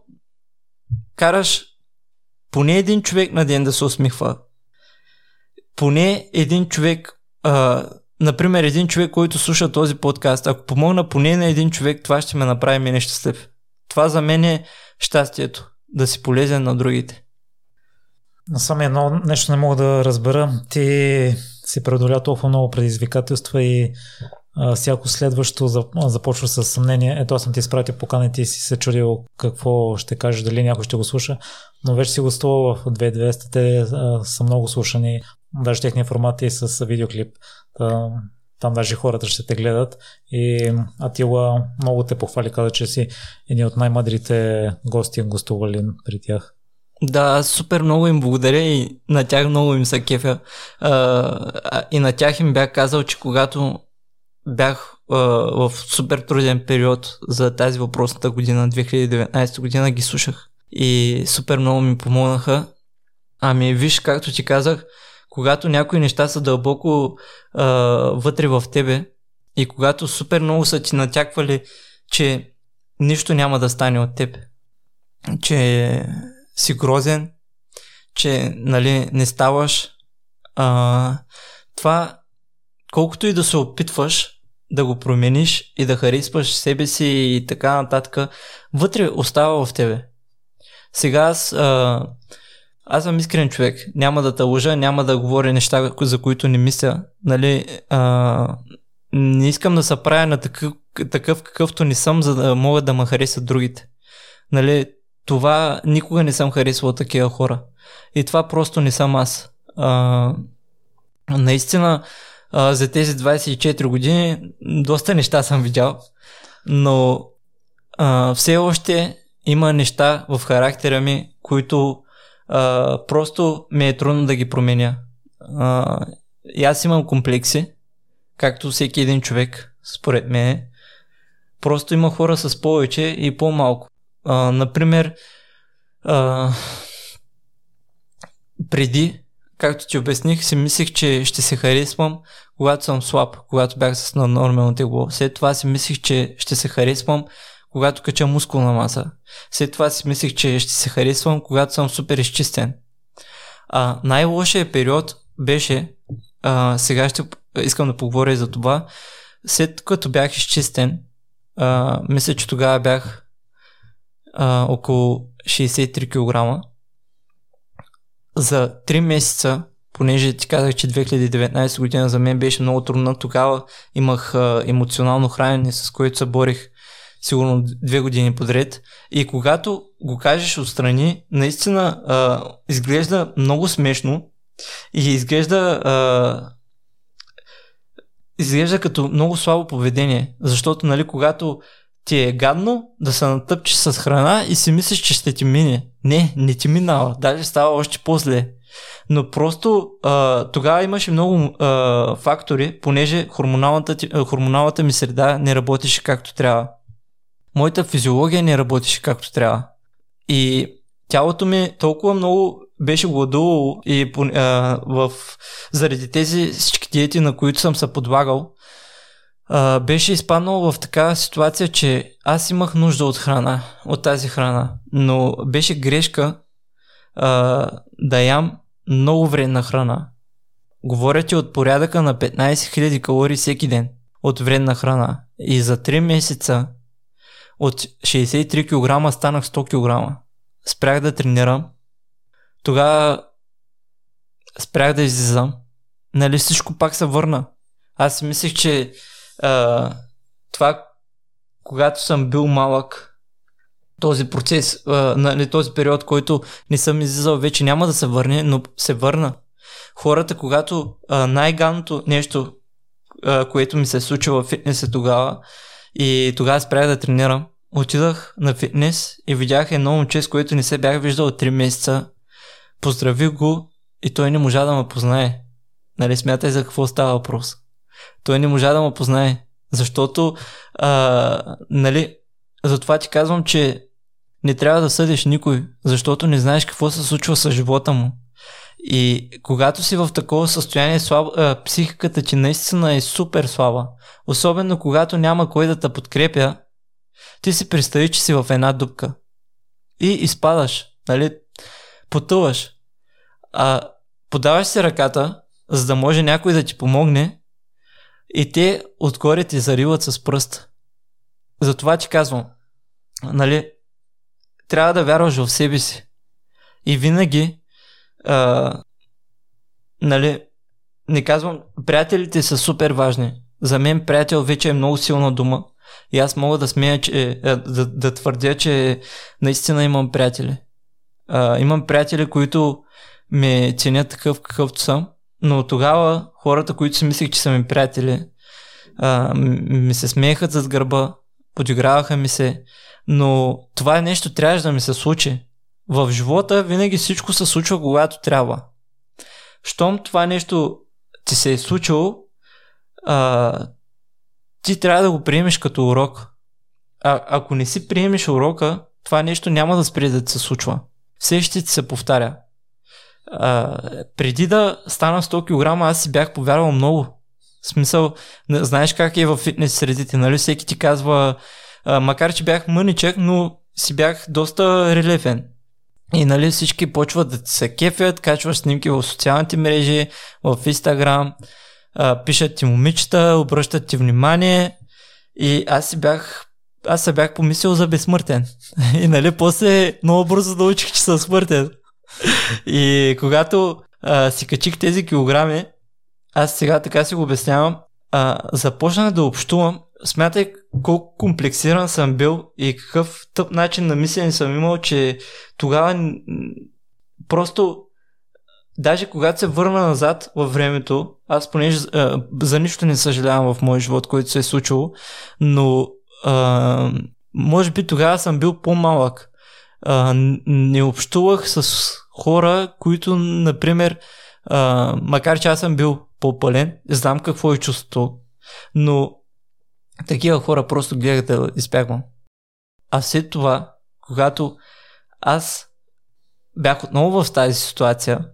B: караш поне един човек на ден да се усмихва, поне един човек, а, например един човек, който слуша този подкаст, ако помогна поне на един човек, това ще ме направи мене щастлив. Това за мен е щастието. Да си полезен на другите.
A: Насам едно нещо не мога да разбера. Ти си преодоля толкова много предизвикателства и всяко следващо започва с съмнение. Ето аз съм ти изпратил покана и си се чудил какво ще кажеш, дали някой ще го слуша, но вече си гостувал в 2200, те са много слушани, даже техни формати с видеоклип. Та, там даже хората ще те гледат и Атила много те похвали, каза, че си един от най-мъдрите гости гостували при тях.
B: Да, супер много им благодаря и на тях много им са кефя. А, и на тях им бях казал, че когато бях а, в супер труден период за тази въпросната година, 2019 година, ги слушах. И супер много ми помогнаха. Ами виж, както ти казах, когато някои неща са дълбоко а, вътре в тебе и когато супер много са ти натяквали, че нищо няма да стане от теб, че си грозен, че нали, не ставаш, а, това колкото и да се опитваш да го промениш и да харесваш себе си и така нататък, вътре остава в тебе. Сега аз а, аз съм искрен човек. Няма да те лъжа, няма да говоря неща, за които не мисля. Нали, а, не искам да се правя на такъв, такъв какъвто не съм, за да могат да ме харесат другите. Нали, това никога не съм харесвал такива хора. И това просто не съм аз. А, наистина, а, за тези 24 години доста неща съм видял, но а, все още има неща в характера ми, които а, просто ми е трудно да ги променя. А, и аз имам комплекси, както всеки един човек, според мен. Просто има хора с повече и по-малко. А, например, а, преди, както ти обясних, си мислех, че ще се харесвам, когато съм слаб, когато бях с нормално тегло. След това си мислех, че ще се харесвам, когато кача мускулна маса. След това си мислех, че ще се харесвам, когато съм супер изчистен. А, най-лошия период беше, а, сега ще искам да поговоря и за това, след като бях изчистен, а, мисля, че тогава бях а, около 63 кг. За 3 месеца, понеже ти казах, че 2019 година за мен беше много трудна, тогава имах а, емоционално хранене, с което се борих сигурно две години подред. И когато го кажеш отстрани, наистина а, изглежда много смешно и изглежда а, изглежда като много слабо поведение. Защото, нали, когато ти е гадно да се натъпчеш с храна и си мислиш, че ще ти мине. Не, не ти минава. Даже става още по-зле. Но просто а, тогава имаше много а, фактори, понеже хормоналната, хормоналната ми среда не работеше както трябва моята физиология не работеше както трябва. И тялото ми толкова много беше гладувало и а, в, заради тези всички диети, на които съм се подлагал, а, беше изпаднал в такава ситуация, че аз имах нужда от храна, от тази храна, но беше грешка а, да ям много вредна храна. Говоря ти от порядъка на 15 000 калории всеки ден от вредна храна. И за 3 месеца от 63 кг станах 100 кг. Спрях да тренирам. Тогава спрях да излизам. Нали всичко пак се върна. Аз мислех, че а, това, когато съм бил малък, този процес, а, нали, този период, който не съм излизал, вече няма да се върне, но се върна. Хората, когато а, най-ганното нещо, а, което ми се е случило в фитнеса тогава, и тогава спрях да тренирам. Отидах на фитнес и видях едно момче, с което не се бях виждал от 3 месеца. Поздравих го и той не можа да ме познае. Нали, смятай за какво става въпрос. Той не можа да ме познае. Защото, а, нали, затова ти казвам, че не трябва да съдиш никой, защото не знаеш какво се случва с живота му. И когато си в такова състояние, слаб, а, психиката ти наистина е супер слаба. Особено когато няма кой да те подкрепя, ти си представи, че си в една дупка. И изпадаш, нали? Потъваш. А подаваш си ръката, за да може някой да ти помогне и те отгоре ти зариват с пръст. Затова ти казвам, нали, трябва да вярваш в себе си. И винаги а, нали, не казвам, приятелите са супер важни. За мен приятел вече е много силна дума. И аз мога да смея, че, е, да, да твърдя, че наистина имам приятели. А, имам приятели, които ме ценят такъв какъвто съм, но тогава хората, които си мислех, че са ми приятели, а, ми се смееха зад гърба, подиграваха ми се, но това е нещо трябваше да ми се случи. В живота винаги всичко се случва, когато трябва. Щом това нещо ти се е случило, а, ти трябва да го приемеш като урок. А, ако не си приемеш урока, това нещо няма да спре да се случва. Все ще ти се повтаря. А, преди да стана 100 кг, аз си бях повярвал много. В смисъл, знаеш как е в фитнес средите, нали? Всеки ти казва, а, макар че бях мъничък, но си бях доста релефен. И нали всички почват да ти се кефят, качваш снимки в социалните мрежи, в Инстаграм, пишат ти момичета, обръщат ти внимание и аз си бях аз се бях помислил за безсмъртен. И нали, после много бързо научих, че съм смъртен. И когато а, си качих тези килограми, аз сега така си го обяснявам, а, започнах да общувам, смятай колко комплексиран съм бил и какъв тъп начин на мислене съм имал, че тогава просто даже когато се върна назад във времето, аз понеже а, за нищо не съжалявам в моя живот, който се е случило, но а, може би тогава съм бил по-малък. А, не общувах с хора, които, например, а, макар че аз съм бил по-пълен, знам какво е чувството, но такива хора просто гледах да избягвам. А след това, когато аз бях отново в тази ситуация,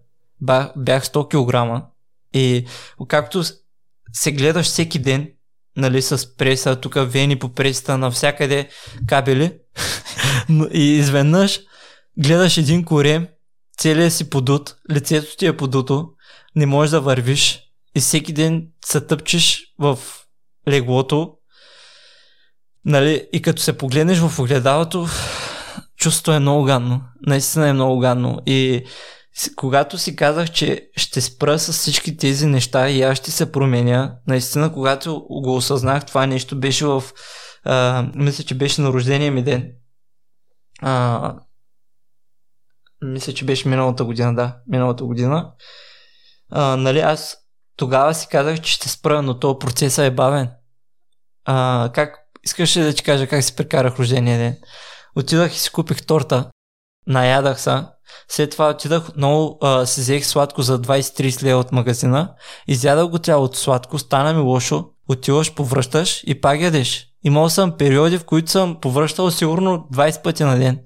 B: бях 100 кг и както се гледаш всеки ден, нали, с преса, тук вени по пресата, навсякъде кабели и изведнъж гледаш един корем, целият си подут, лицето ти е подуто, не можеш да вървиш и всеки ден се тъпчеш в леглото, нали, и като се погледнеш в огледалото, чувството е много гадно. Наистина е много гадно. И когато си казах, че ще спра с всички тези неща и аз ще се променя, наистина, когато го осъзнах, това нещо беше в... А, мисля, че беше на рождения ми ден. А, мисля, че беше миналата година, да, миналата година. А, нали, аз тогава си казах, че ще спра, но този процес е бавен. А, как искаш ли да ти кажа как си прекарах рождения ден? Отидах и си купих торта. Наядах се след това отидах много, а, си взех сладко за 20-30 лева от магазина, изядах го цялото сладко, стана ми лошо, отиваш, повръщаш и пак ядеш. Имал съм периоди, в които съм повръщал сигурно 20 пъти на ден.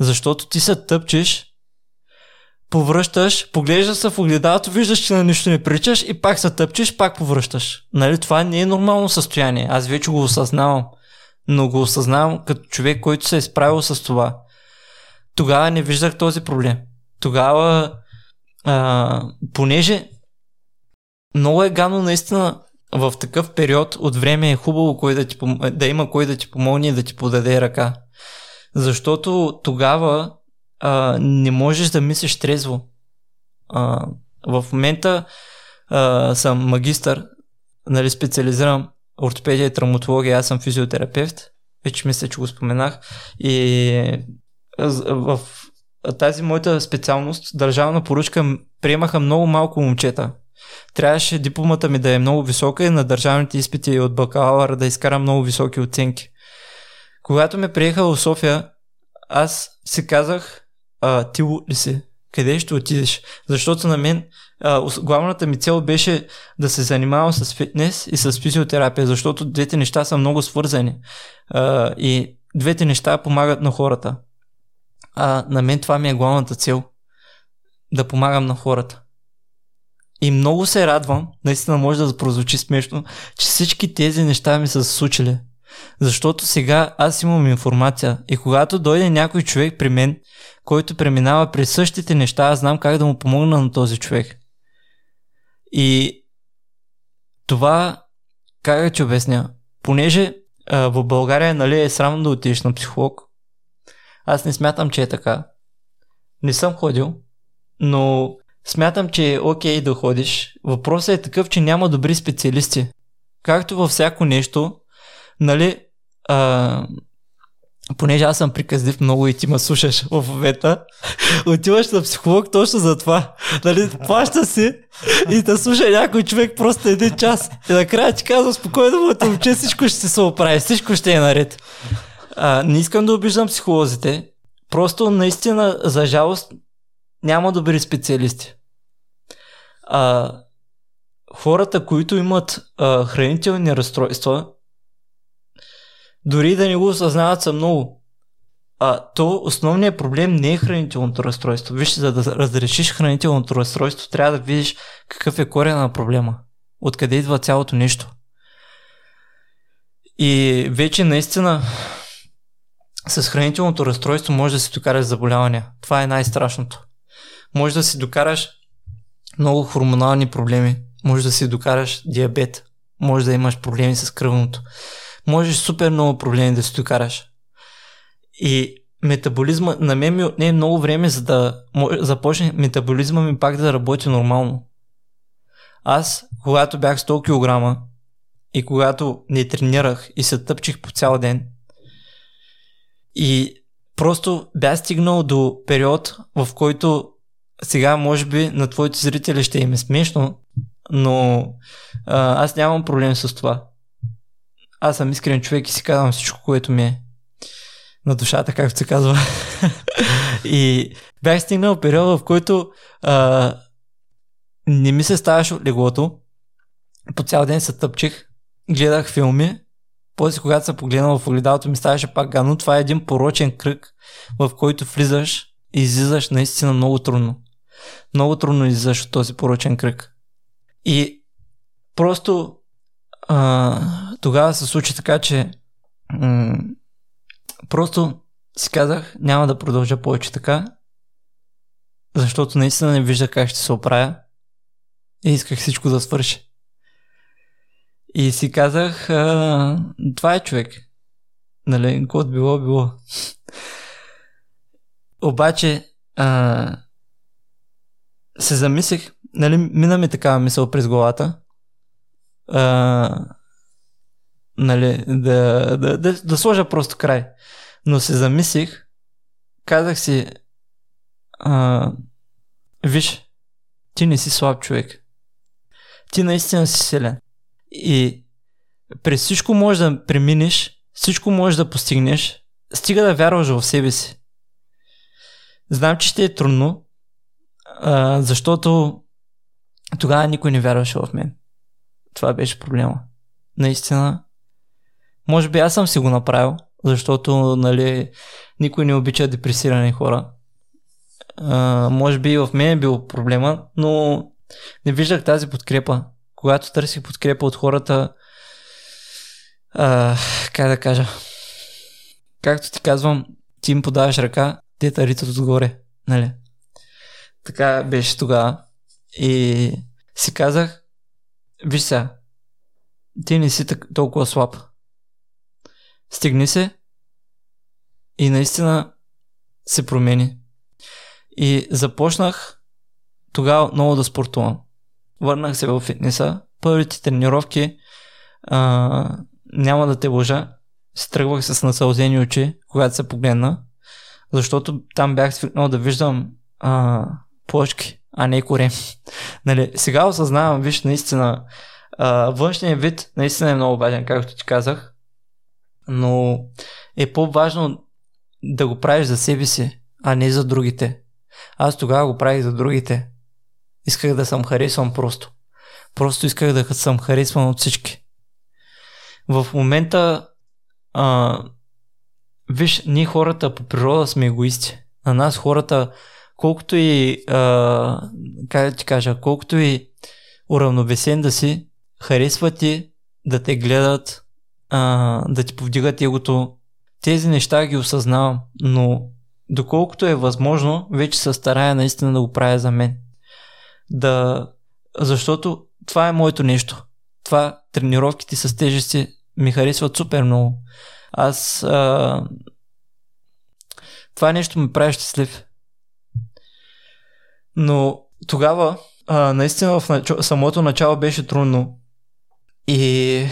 B: Защото ти се тъпчеш, повръщаш, поглеждаш се в огледалото, виждаш, че на нищо не причаш и пак се тъпчеш, пак повръщаш. Нали, това не е нормално състояние. Аз вече го осъзнавам. Но го осъзнавам като човек, който се е справил с това тогава не виждах този проблем. Тогава, а, понеже много е гано наистина в такъв период от време е хубаво кой да, ти, да има кой да ти помогне и да ти подаде ръка. Защото тогава а, не можеш да мислиш трезво. А, в момента а, съм магистър, нали, специализирам ортопедия и травматология, аз съм физиотерапевт, вече мисля, че го споменах и в тази моята специалност, държавна поръчка, приемаха много малко момчета. Трябваше дипломата ми да е много висока и на държавните изпити от бакалавър да изкарам много високи оценки. Когато ме приеха в София, аз си казах, а, ти ли си? Къде ще отидеш? Защото на мен а, главната ми цел беше да се занимавам с фитнес и с физиотерапия, защото двете неща са много свързани. А, и двете неща помагат на хората. А на мен това ми е главната цел. Да помагам на хората. И много се радвам, наистина може да прозвучи смешно, че всички тези неща ми са случили. Защото сега аз имам информация и когато дойде някой човек при мен, който преминава през същите неща, аз знам как да му помогна на този човек. И това, как да ти обясня, понеже в България нали, е срамно да отидеш на психолог, аз не смятам, че е така. Не съм ходил, но смятам, че е окей да ходиш. Въпросът е такъв, че няма добри специалисти. както във всяко нещо, нали, а, понеже аз съм приказлив много и ти ме слушаш в момента, отиваш на психолог точно за това. Нали, плаща си и да слуша някой човек просто един час. И накрая ти казвам спокойно, моето момче, всичко ще се оправи, всичко ще е наред. А, не искам да обиждам психолозите, просто наистина, за жалост, няма добри специалисти. А, хората, които имат а, хранителни разстройства, дори да не го осъзнават са много. А то основният проблем не е хранителното разстройство. Виж, за да разрешиш хранителното разстройство, трябва да видиш какъв е корена на проблема. Откъде идва цялото нещо. И вече наистина с хранителното разстройство може да си докараш заболявания. Това е най-страшното. Може да си докараш много хормонални проблеми. Може да си докараш диабет. Може да имаш проблеми с кръвното можеш супер много проблеми да си докараш. И метаболизма, на мен ми не е много време, за да започне метаболизма ми пак да работи нормално. Аз, когато бях 100 кг и когато не тренирах и се тъпчих по цял ден и просто бях стигнал до период, в който сега може би на твоите зрители ще им е смешно, но а, аз нямам проблем с това аз съм искрен човек и си казвам всичко, което ми е на душата, както се казва. и бях стигнал периода, в който а, не ми се ставаше от леглото. По цял ден се тъпчих, гледах филми, после когато се погледнал в огледалото ми ставаше пак гадно. Това е един порочен кръг, в който влизаш и излизаш наистина много трудно. Много трудно излизаш от този порочен кръг. И просто а, тогава се случи така, че м- просто си казах, няма да продължа повече така, защото наистина не вижда как ще се оправя и исках всичко да свърши. И си казах, а, това е човек. Нали, каквото било, било. Обаче, а, се замислих, нали, мина ми такава мисъл през главата, а, нали, да, да, да, да сложа просто край. Но се замислих, казах си, а, виж, ти не си слаб човек. Ти наистина си силен. И през всичко можеш да преминеш, всичко можеш да постигнеш, стига да вярваш в себе си. Знам, че ще е трудно, а, защото тогава никой не вярваше в мен. Това беше проблема. Наистина. Може би аз съм си го направил, защото нали, никой не обича депресирани хора. А, може би и в мен е бил проблема, но не виждах тази подкрепа. Когато търсих подкрепа от хората, а, как да кажа, както ти казвам, ти им подаваш ръка, те таритат отгоре. Нали? Така беше тогава. И си казах, Виж сега, ти не си толкова слаб. Стигни се и наистина се промени. И започнах тогава много да спортувам. Върнах се в фитнеса. Първите тренировки а, няма да те лъжа. Се тръгвах с насълзени очи, когато се погледна, защото там бях свикнал да виждам а, плочки а не корем. нали, сега осъзнавам, виж, наистина, а, външният вид наистина е много важен, както ти казах, но е по-важно да го правиш за себе си, а не за другите. Аз тогава го правих за другите. Исках да съм харесван просто. Просто исках да съм харесван от всички. В момента, а, виж, ние хората по природа сме егоисти. На нас хората колкото и, а, как да ти кажа, колкото и уравновесен да си, харесва ти да те гледат, а, да ти повдигат егото. Тези неща ги осъзнавам, но доколкото е възможно, вече се старая наистина да го правя за мен. Да, защото това е моето нещо. Това тренировките с тежести ми харесват супер много. Аз а, това нещо ме прави щастлив. Но тогава, а, наистина в нач... самото начало беше трудно. И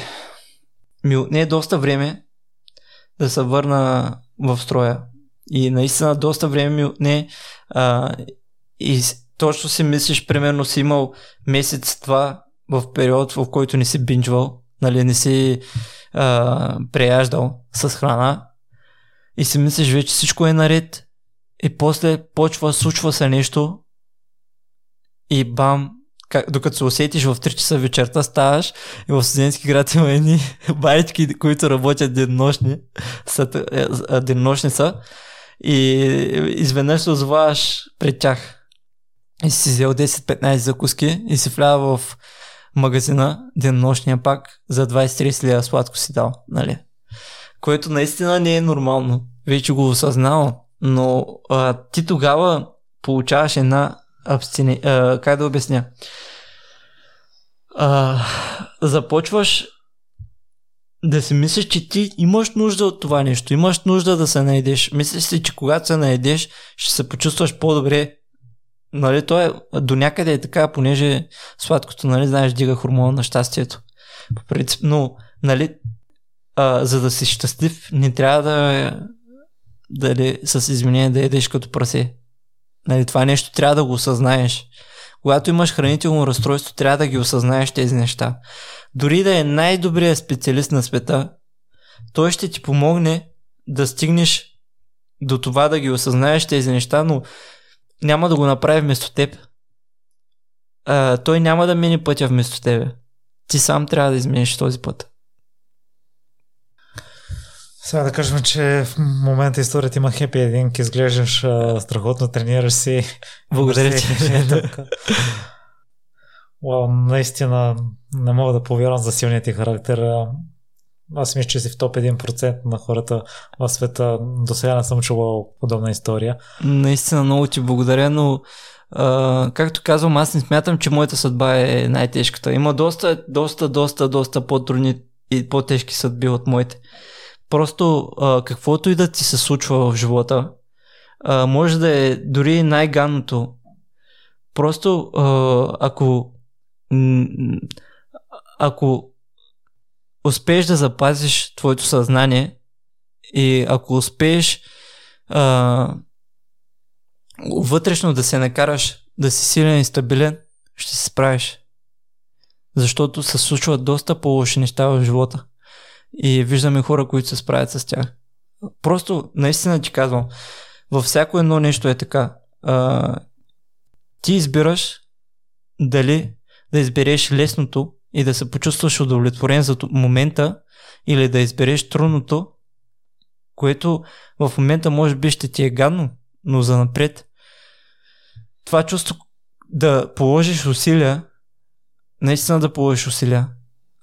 B: ми отне доста време да се върна в строя. И наистина доста време ми отне а, и точно си мислиш, примерно си имал месец-два в период, в който не си бинджвал, нали, не си а, преяждал с храна и си мислиш вече всичко е наред и после почва, случва се нещо и бам, как, докато се усетиш в 3 часа вечерта, ставаш и в студентски град има едни байчки, които работят денонощни, са, е, денонощни са и изведнъж се озоваваш пред тях и си взел 10-15 закуски и си влява в магазина денонощния пак за 20-30 лева сладко си дал, нали? Което наистина не е нормално. Вече го осъзнавам. Но а, ти тогава получаваш една абстини... А, как да обясня? А, започваш да си мислиш, че ти имаш нужда от това нещо, имаш нужда да се наедеш. Мислиш си, че когато се наедеш, ще се почувстваш по-добре. Нали, то е до някъде е така, понеже сладкото, нали, знаеш, дига хормона на щастието. По принцип, но, нали, а, за да си щастлив, не трябва да дали, с изменение да едеш като прасе. Нали, това нещо трябва да го осъзнаеш. Когато имаш хранително разстройство, трябва да ги осъзнаеш тези неща. Дори да е най-добрият специалист на света, той ще ти помогне да стигнеш до това да ги осъзнаеш тези неща, но няма да го направи вместо теб. А, той няма да мине пътя вместо тебе. Ти сам трябва да измениш този път.
A: Сега да кажем, че в момента историята има хепи един, изглеждаш а, страхотно, тренираш си.
B: Благодаря ти.
A: Уау, наистина не мога да повярвам за силният ти характер. Аз мисля, че си в топ 1% на хората в света. До сега не съм чувал подобна история.
B: Наистина много ти благодаря, но а, както казвам, аз не смятам, че моята съдба е най-тежката. Има доста, доста, доста, доста по-трудни и по-тежки съдби от моите. Просто а, каквото и да ти се случва в живота, а, може да е дори най-ганното. Просто а, ако ако успееш да запазиш твоето съзнание и ако успееш а, вътрешно да се накараш да си силен и стабилен, ще се справиш. Защото се случват доста по-лоши неща в живота. И виждаме хора, които се справят с тях. Просто, наистина ти казвам, във всяко едно нещо е така. А, ти избираш дали да избереш лесното и да се почувстваш удовлетворен за момента или да избереш трудното, което в момента може би ще ти е гадно, но за напред това чувство да положиш усилия, наистина да положиш усилия,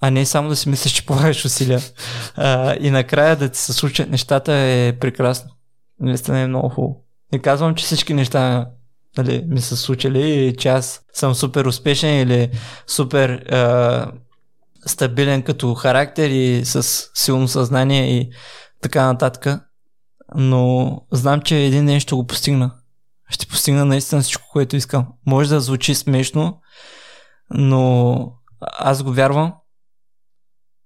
B: а не само да си мислиш, че полагаш усилия. А, и накрая да ти се случат нещата е прекрасно. Наистина е много хубаво. Не казвам, че всички неща нали, ми са случили че аз съм супер успешен или супер а, стабилен като характер и с силно съзнание и така нататък. Но знам, че един ден ще го постигна. Ще постигна наистина всичко, което искам. Може да звучи смешно, но аз го вярвам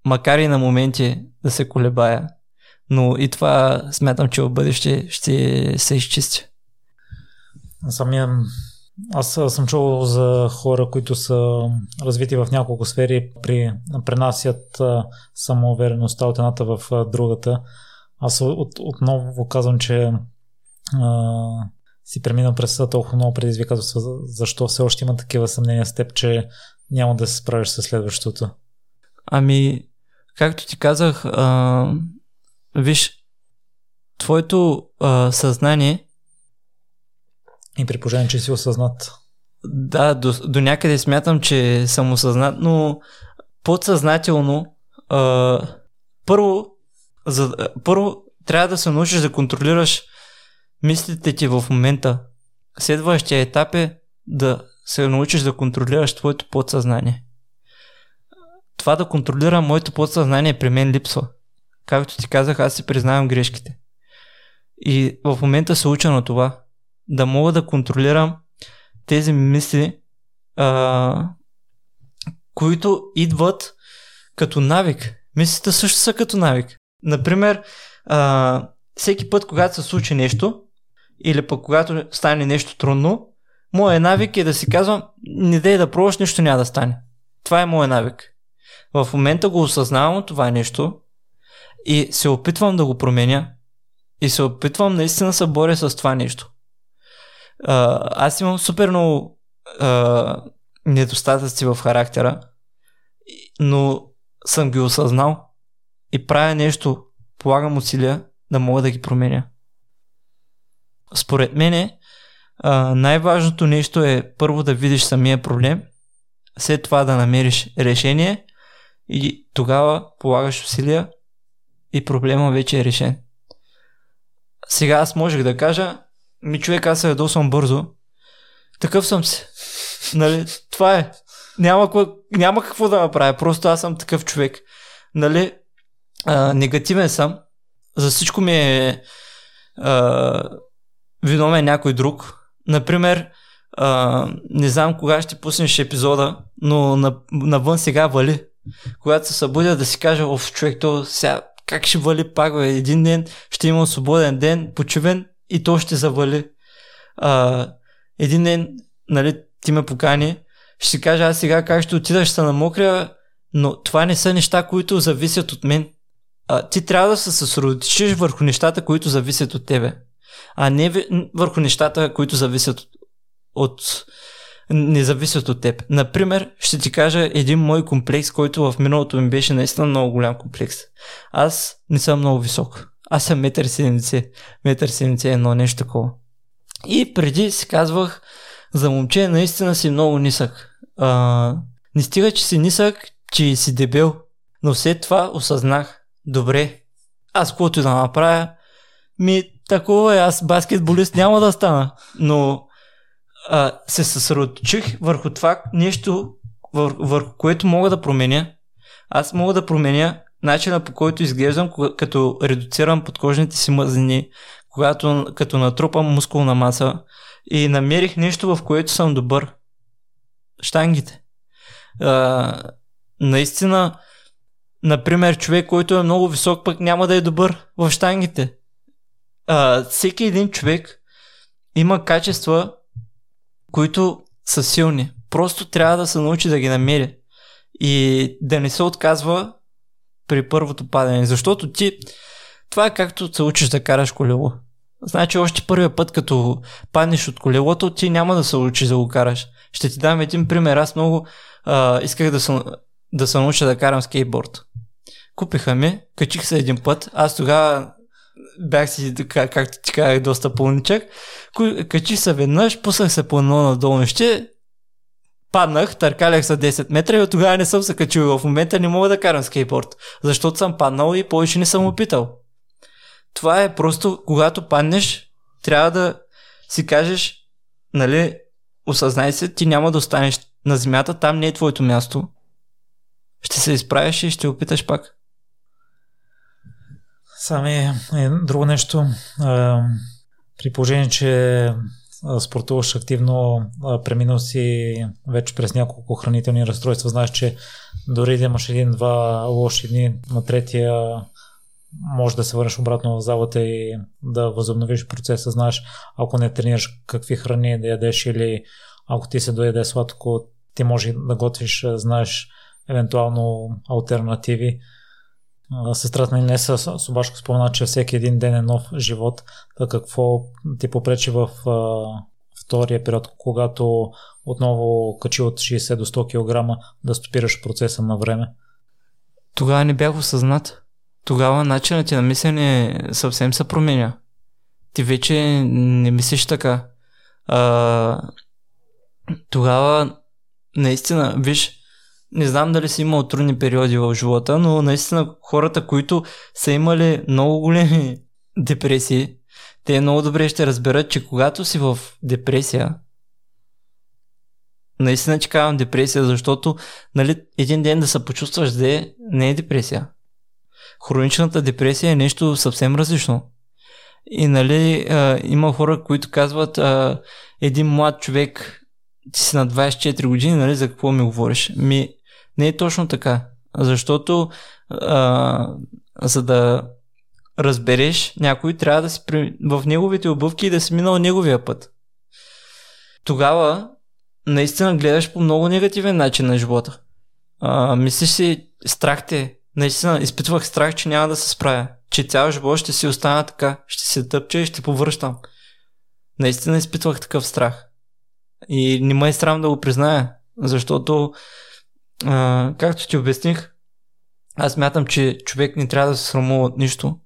B: макар и на моменти да се колебая, но и това смятам, че в бъдеще ще се изчисти.
A: Самия аз съм чувал за хора, които са развити в няколко сфери, при, пренасят самоувереността от едната в другата. Аз от, отново казвам, че а, си премина през толкова много предизвикателства, защо все още има такива съмнения с теб, че няма да се справиш с следващото.
B: Ами, както ти казах, а, виж, твоето а, съзнание.
A: И при положение, че си осъзнат.
B: Да, до, до някъде смятам, че съм осъзнат, но подсъзнателно. А, първо, за, първо, трябва да се научиш да контролираш мислите ти в момента. Следващия етап е да се научиш да контролираш твоето подсъзнание това да контролирам моето подсъзнание при мен липсва. Както ти казах, аз си признавам грешките. И в момента се уча на това. Да мога да контролирам тези мисли, а, които идват като навик. Мислите също са като навик. Например, а, всеки път, когато се случи нещо, или пък когато стане нещо трудно, моят навик е да си казвам, не дай да пробваш, нищо няма да стане. Това е моят навик. В момента го осъзнавам това нещо и се опитвам да го променя и се опитвам наистина да се боря с това нещо. Аз имам супер много а, недостатъци в характера, но съм ги осъзнал и правя нещо, полагам усилия да мога да ги променя. Според мен най-важното нещо е първо да видиш самия проблем, след това да намериш решение и тогава полагаш усилия и проблема вече е решен. Сега аз можех да кажа, ми човек, аз се ядосвам бързо. Такъв съм си. Нали? Това е. Няма, няма какво да направя, просто аз съм такъв човек. Нали? А, негативен съм. За всичко ми е а, виновен някой друг. Например, а, не знам кога ще пуснеш епизода, но навън сега вали. Когато се събудя да си кажа, оф, човек, то сега как ще вали пак, бе? един ден ще имам свободен ден, почивен и то ще завали. А, един ден, нали, ти ме покани, ще кажа аз сега как ще отида, ще се намокря, но това не са неща, които зависят от мен. А, ти трябва да се съсредоточиш върху нещата, които зависят от тебе, а не върху нещата, които зависят от, от не зависят от теб. Например, ще ти кажа един мой комплекс, който в миналото ми беше наистина много голям комплекс. Аз не съм много висок. Аз съм 1,70 м. 1,71 нещо такова. И преди си казвах, за момче наистина си много нисък. А, не стига, че си нисък, че си дебел. Но след това осъзнах, добре, аз каквото да направя, ми такова е, аз баскетболист няма да стана. Но а, се съсредоточих върху това нещо, вър, върху което мога да променя. Аз мога да променя начина по който изглеждам, като редуцирам подкожните си мазнини, когато, като натрупам мускулна маса и намерих нещо, в което съм добър. Штангите. А, наистина, например, човек, който е много висок, пък няма да е добър в штангите. А, всеки един човек има качества, които са силни. Просто трябва да се научи да ги намери и да не се отказва при първото падане. Защото ти, това е както се учиш да караш колело. Значи още първия път, като паднеш от колелото, ти няма да се учиш да го караш. Ще ти дам един пример. Аз много а, исках да се, да се науча да карам скейтборд. Купиха ми, качих се един път. Аз тогава бях си, както ти казах, доста пълничък. Качих се веднъж, пуснах се по едно надолу ще, паднах, търкалях се 10 метра и от тогава не съм се качил. В момента не мога да карам скейтборд, защото съм паднал и повече не съм опитал. Това е просто, когато паднеш, трябва да си кажеш, нали, осъзнай се, ти няма да останеш на земята, там не е твоето място. Ще се изправиш и ще опиташ пак.
A: Сами е, друго нещо. При положение, че спортуваш активно, преминал си вече през няколко хранителни разстройства, знаеш, че дори да имаш един-два лоши дни, на третия може да се върнеш обратно в залата и да възобновиш процеса. Знаеш, ако не тренираш какви храни да ядеш или ако ти се доеде сладко, ти може да готвиш, знаеш евентуално альтернативи. Сестрата ми Неса Собашко спомена, че всеки един ден е нов живот. Да какво ти попречи в а, втория период, когато отново качи от 60 до 100 кг да стопираш процеса на време?
B: Тогава не бях осъзнат. Тогава начинът ти на мислене съвсем се променя. Ти вече не мислиш така. А, тогава наистина, виж, не знам дали си имал трудни периоди в живота, но наистина хората, които са имали много големи депресии, те много добре ще разберат, че когато си в депресия, наистина че казвам депресия, защото нали, един ден да се почувстваш зле не е депресия. Хроничната депресия е нещо съвсем различно. И нали, а, има хора, които казват, а, един млад човек, ти си на 24 години, нали, за какво ми говориш? Ми, не е точно така. Защото а, за да разбереш някой, трябва да си в неговите обувки и да си минал неговия път. Тогава наистина гледаш по много негативен начин на живота. А, мислиш си, страх те, наистина изпитвах страх, че няма да се справя, че цял живот ще си остана така, ще се тъпча и ще повръщам. Наистина изпитвах такъв страх. И не ме е срам да го призная, защото, а, както ти обясних, аз мятам, че човек не трябва да се срамува от нищо,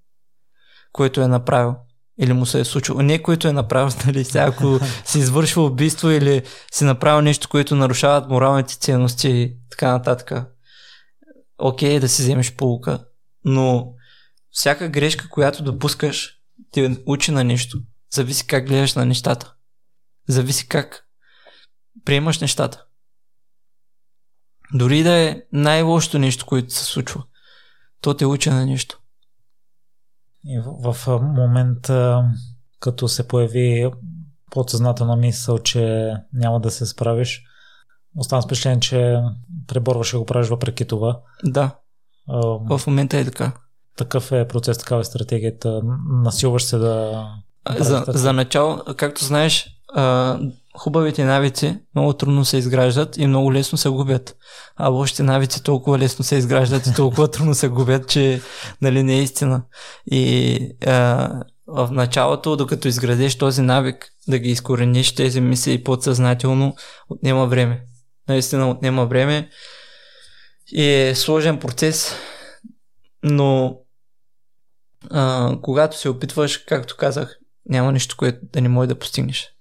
B: което е направил или му се е случило. Не, което е направил, нали, сега, ако си извършва убийство или си направил нещо, което нарушават моралните ценности и така нататък. Окей okay, да си вземеш полука, но всяка грешка, която допускаш, ти учи на нещо. Зависи как гледаш на нещата. Зависи как приемаш нещата. Дори да е най-лошото нещо, което се случва, то те учи на нещо.
A: И в, в момента, като се появи подсъзнателна мисъл, че няма да се справиш, оставам с впечатление, че преборваш и го правиш въпреки това.
B: Да. А, в момента е така.
A: Такъв е процес, такава е стратегията. Насилваш се да.
B: За, за начало, както знаеш, хубавите навици много трудно се изграждат и много лесно се губят. А лошите навици толкова лесно се изграждат и толкова трудно се губят, че нали, не е истина. И а, в началото, докато изградеш този навик, да ги изкорениш тези мисли подсъзнателно, отнема време. Наистина отнема време и е сложен процес, но а, когато се опитваш, както казах, няма нищо, което да не може да постигнеш.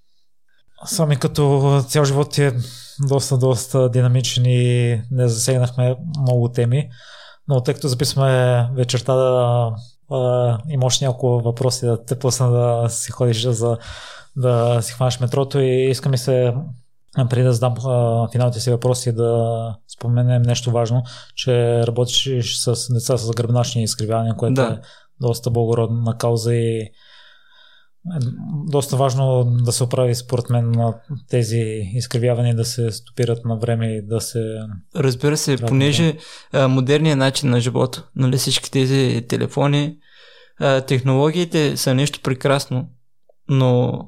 A: Сами като цял живот е доста, доста динамичен и не засегнахме много теми, но тъй като записваме вечерта да а, има още няколко въпроси да те пусна да си ходиш за да си хванеш метрото и искам и се преди да задам а, финалните си въпроси да споменем нещо важно, че работиш с деца с гръбначни изкривявания, което да. е доста благородна кауза и доста важно да се оправи според мен на тези изкривявания да се стопират на време и да се...
B: Разбира се, понеже а, модерният начин на живота, нали всички тези телефони, а, технологиите са нещо прекрасно, но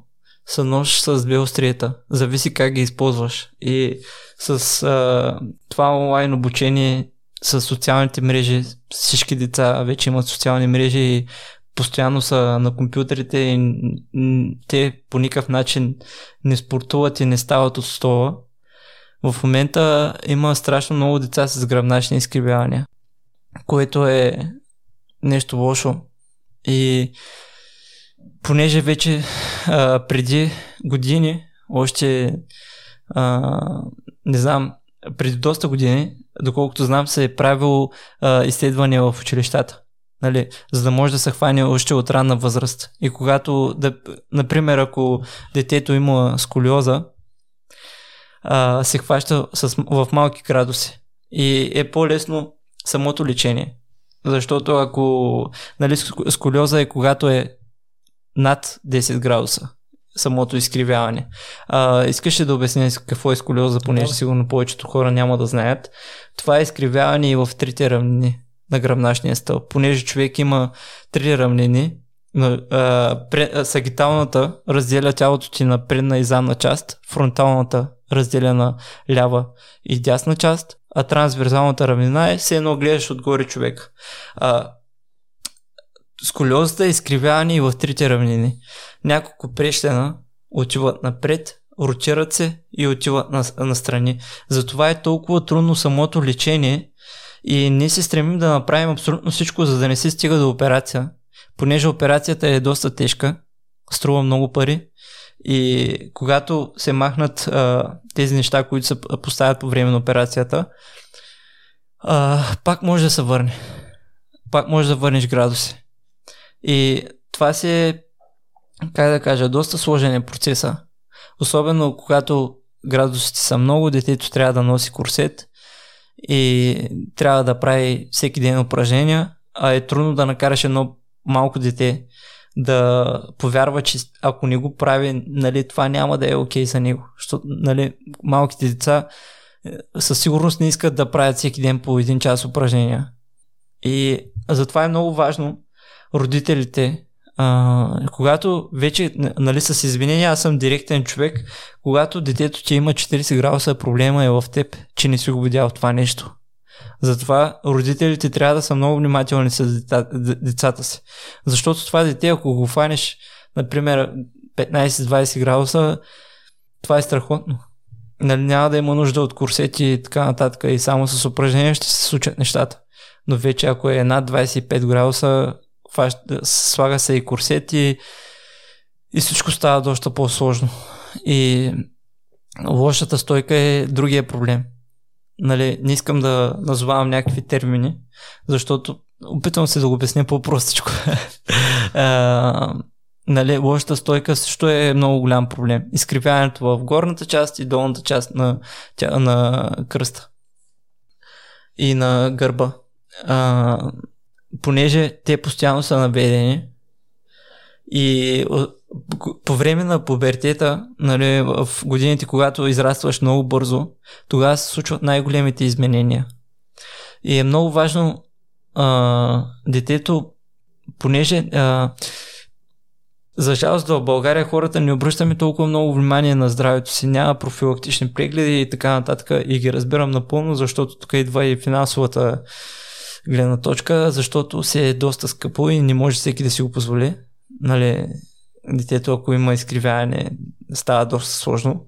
B: са нож с две острията. Зависи как ги използваш. И с а, това онлайн обучение, с социалните мрежи, всички деца вече имат социални мрежи и постоянно са на компютрите и те по никакъв начин не спортуват и не стават от стола. В момента има страшно много деца с гръбначни изкривявания, което е нещо лошо. И понеже вече а, преди години, още а, не знам, преди доста години, доколкото знам, се е правило а, изследвания в училищата нали, за да може да се хване още от ранна възраст. И когато, да, например, ако детето има сколиоза, а, се хваща с, в малки градуси и е по-лесно самото лечение. Защото ако нали, сколиоза е когато е над 10 градуса самото изкривяване. А, искаш ли да обясня какво е сколиоза, понеже да. сигурно повечето хора няма да знаят. Това е изкривяване и в трите равнини на гръбначния стълб, понеже човек има три равнини, сагиталната разделя тялото ти на предна и задна част, фронталната разделя на лява и дясна част, а трансверзалната равнина е все едно гледаш отгоре човек. А, сколиозата е изкривяване и в трите равнини. Няколко прещена отиват напред, ротират се и отиват на, на страни. Затова е толкова трудно самото лечение, и ние се стремим да направим абсолютно всичко, за да не се стига до операция, понеже операцията е доста тежка, струва много пари и когато се махнат а, тези неща, които се поставят по време на операцията, а, пак може да се върне. Пак може да върнеш градуси. И това си е, как да кажа, доста сложен е процеса. Особено когато градусите са много, детето трябва да носи курсет и трябва да прави всеки ден упражнения, а е трудно да накараш едно малко дете да повярва, че ако не го прави, нали, това няма да е окей okay за него. Защото нали, малките деца със сигурност не искат да правят всеки ден по един час упражнения. И затова е много важно родителите, а, когато вече, нали, с извинения, аз съм директен човек, когато детето ти има 40 градуса, проблема е в теб, че не си го видял това нещо. Затова родителите трябва да са много внимателни с децата си. Защото това дете, ако го фанеш, например, 15-20 градуса, това е страхотно. Нали, няма да има нужда от курсети и така нататък и само с упражнения ще се случат нещата. Но вече ако е над 25 градуса, слага се и курсети и всичко става доста по-сложно. И лошата стойка е другия проблем. Нали, не искам да назовавам някакви термини, защото опитвам се да го обясня по-простичко. нали, лошата стойка също е много голям проблем. Изкривяването в горната част и долната част на, на кръста и на гърба. А, понеже те постоянно са наведени и по време на пубертета, нали, в годините, когато израстваш много бързо, тогава се случват най-големите изменения. И е много важно а, детето, понеже а, за жалост в България хората не обръщаме толкова много внимание на здравето си, няма профилактични прегледи и така нататък и ги разбирам напълно, защото тук идва и финансовата гледна точка, защото се е доста скъпо и не може всеки да си го позволи. Нали, детето, ако има изкривяване, става доста сложно.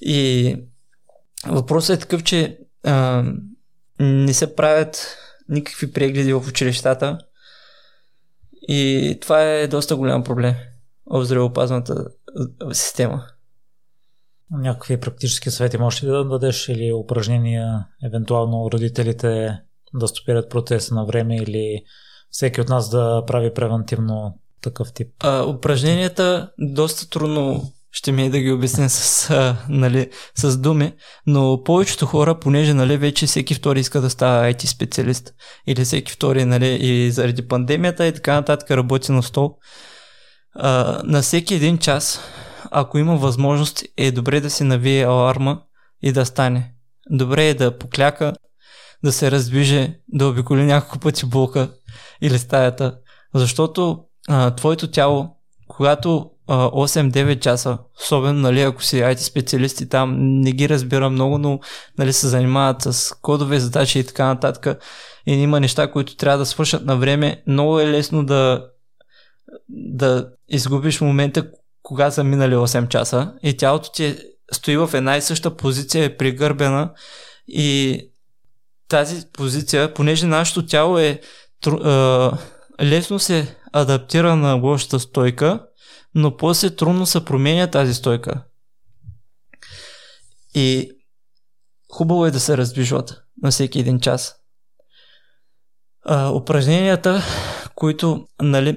B: И въпросът е такъв, че а, не се правят никакви прегледи в училищата и това е доста голям проблем в здравеопазната система.
A: Някакви практически съвети можеш ли да дадеш или упражнения, евентуално родителите да стопират процеса на време или всеки от нас да прави превентивно такъв тип?
B: А, упражненията доста трудно ще ми е да ги обясня с, а, нали, с думи, но повечето хора, понеже нали, вече всеки втори иска да става IT специалист или всеки втори нали, и заради пандемията и така нататък работи на стол, а, на всеки един час, ако има възможност, е добре да се навие аларма и да стане. Добре е да покляка, да се раздвижи, да обиколи няколко пъти блока или стаята, защото а, твоето тяло, когато 8-9 часа, особено нали, ако си IT специалисти там, не ги разбира много, но нали, се занимават с кодове, задачи и така нататък и има неща, които трябва да свършат на време, много е лесно да, да изгубиш момента, кога са минали 8 часа и тялото ти стои в една и съща позиция, е пригърбена и тази позиция, понеже нашето тяло е лесно се адаптира на лошата стойка, но после трудно се променя тази стойка. И хубаво е да се раздвижват на всеки един час. А, упражненията, които, нали,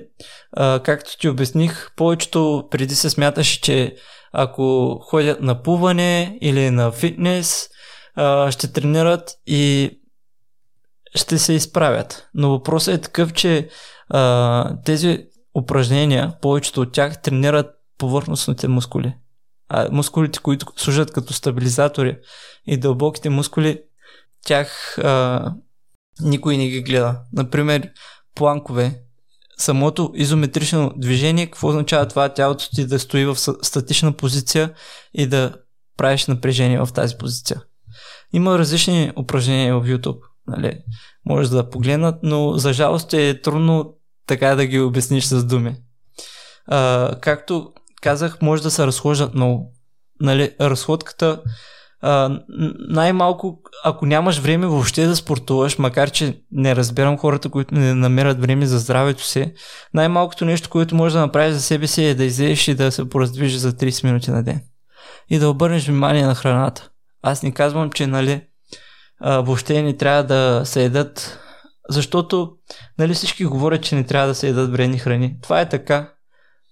B: а, както ти обясних, повечето преди се смяташе, че ако ходят на плуване или на фитнес, а, ще тренират и ще се изправят. Но въпросът е такъв, че а, тези упражнения, повечето от тях тренират повърхностните мускули. А мускулите, които служат като стабилизатори и дълбоките мускули, тях а, никой не ги гледа. Например, планкове. Самото изометрично движение, какво означава това тялото ти да стои в статична позиция и да правиш напрежение в тази позиция. Има различни упражнения в YouTube. Нали? Може да погледнат, но за жалост е трудно така да ги обясниш с думи. А, както казах, може да се разхождат много. Нали, разходката а, най-малко, ако нямаш време въобще да спортуваш, макар че не разбирам хората, които не намерят време за здравето си, най-малкото нещо, което може да направиш за себе си е да излезеш и да се пораздвижиш за 30 минути на ден. И да обърнеш внимание на храната. Аз не казвам, че нали, а, въобще не трябва да се едат защото нали, всички говорят, че не трябва да се едат вредни храни. Това е така.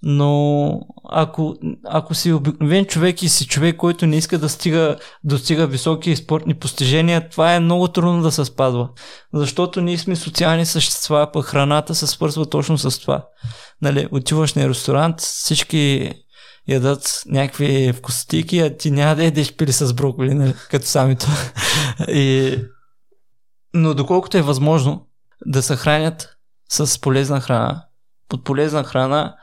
B: Но ако, ако си обикновен човек и си човек, който не иска да стига, достига високи спортни постижения, това е много трудно да се спазва. Защото ние сме социални същества, пък храната се свързва точно с това. Нали, отиваш на ресторант, всички ядат някакви вкусотики, а ти няма да ядеш пили с броколи, нали, като самито. и... Но доколкото е възможно да се хранят с полезна храна. Под полезна храна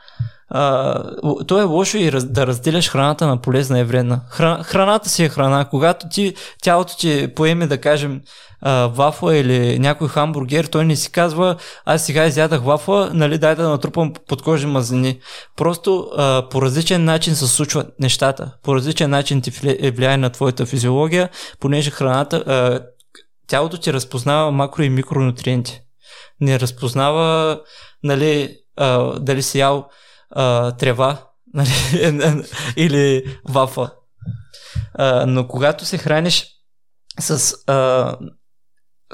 B: а, то е лошо и раз, да разделяш храната на полезна и вредна. Храна, храната си е храна. Когато ти, тялото ти поеме, да кажем, вафла или някой хамбургер, той не си казва, аз сега изядах вафла, нали, дай да натрупам подкожи мазнини. Просто а, по различен начин се случват нещата. По различен начин ти влияе на твоята физиология, понеже храната, а, тялото ти разпознава макро и микронутриенти. Не разпознава, нали, а, дали си ял а, трева нали, или вафа. А, но когато се храниш с а,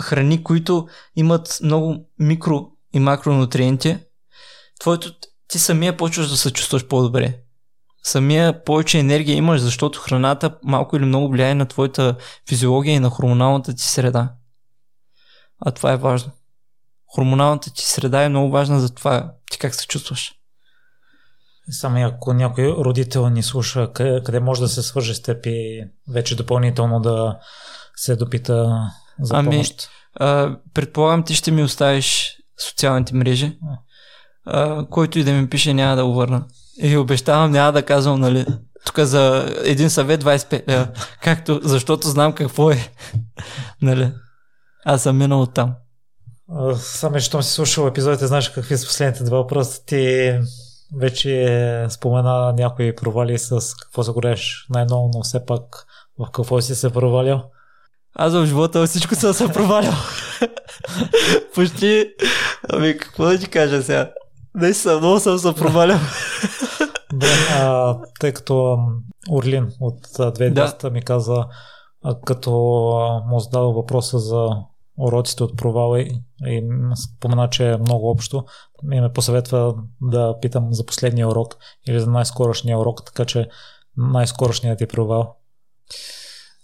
B: храни, които имат много микро и макронутриенти, твоето, ти самия почваш да се чувстваш по-добре. Самия повече енергия имаш, защото храната малко или много влияе на твоята физиология и на хормоналната ти среда. А това е важно. Хормоналната ти среда е много важна за това ти как се чувстваш.
A: Само ако някой родител ни слуша, къде, къде може да се свърже с теб и вече допълнително да се допита за ами, помощ?
B: А, предполагам, ти ще ми оставиш социалните мрежи. А, който и да ми пише, няма да го върна. И обещавам, няма да казвам, нали, тук за един съвет 25 лева. Както, защото знам какво е. нали? Аз съм минал от там.
A: Само, щом си слушал епизодите, знаеш какви са последните два въпроса. Ти вече спомена някои провали с какво се гореш най-ново, но все пак в какво си се провалил?
B: Аз в живота всичко съм се провалял. Почти. Ами какво да ти кажа сега? Наистина, много съм се провалял.
A: Добре, а, тъй като Орлин от 2010 да. ми каза, а, като му задава въпроса за уроците от провала и, и спомена, че е много общо. И ме посъветва да питам за последния урок или за най-скорошния урок, така че най-скорошният ти провал.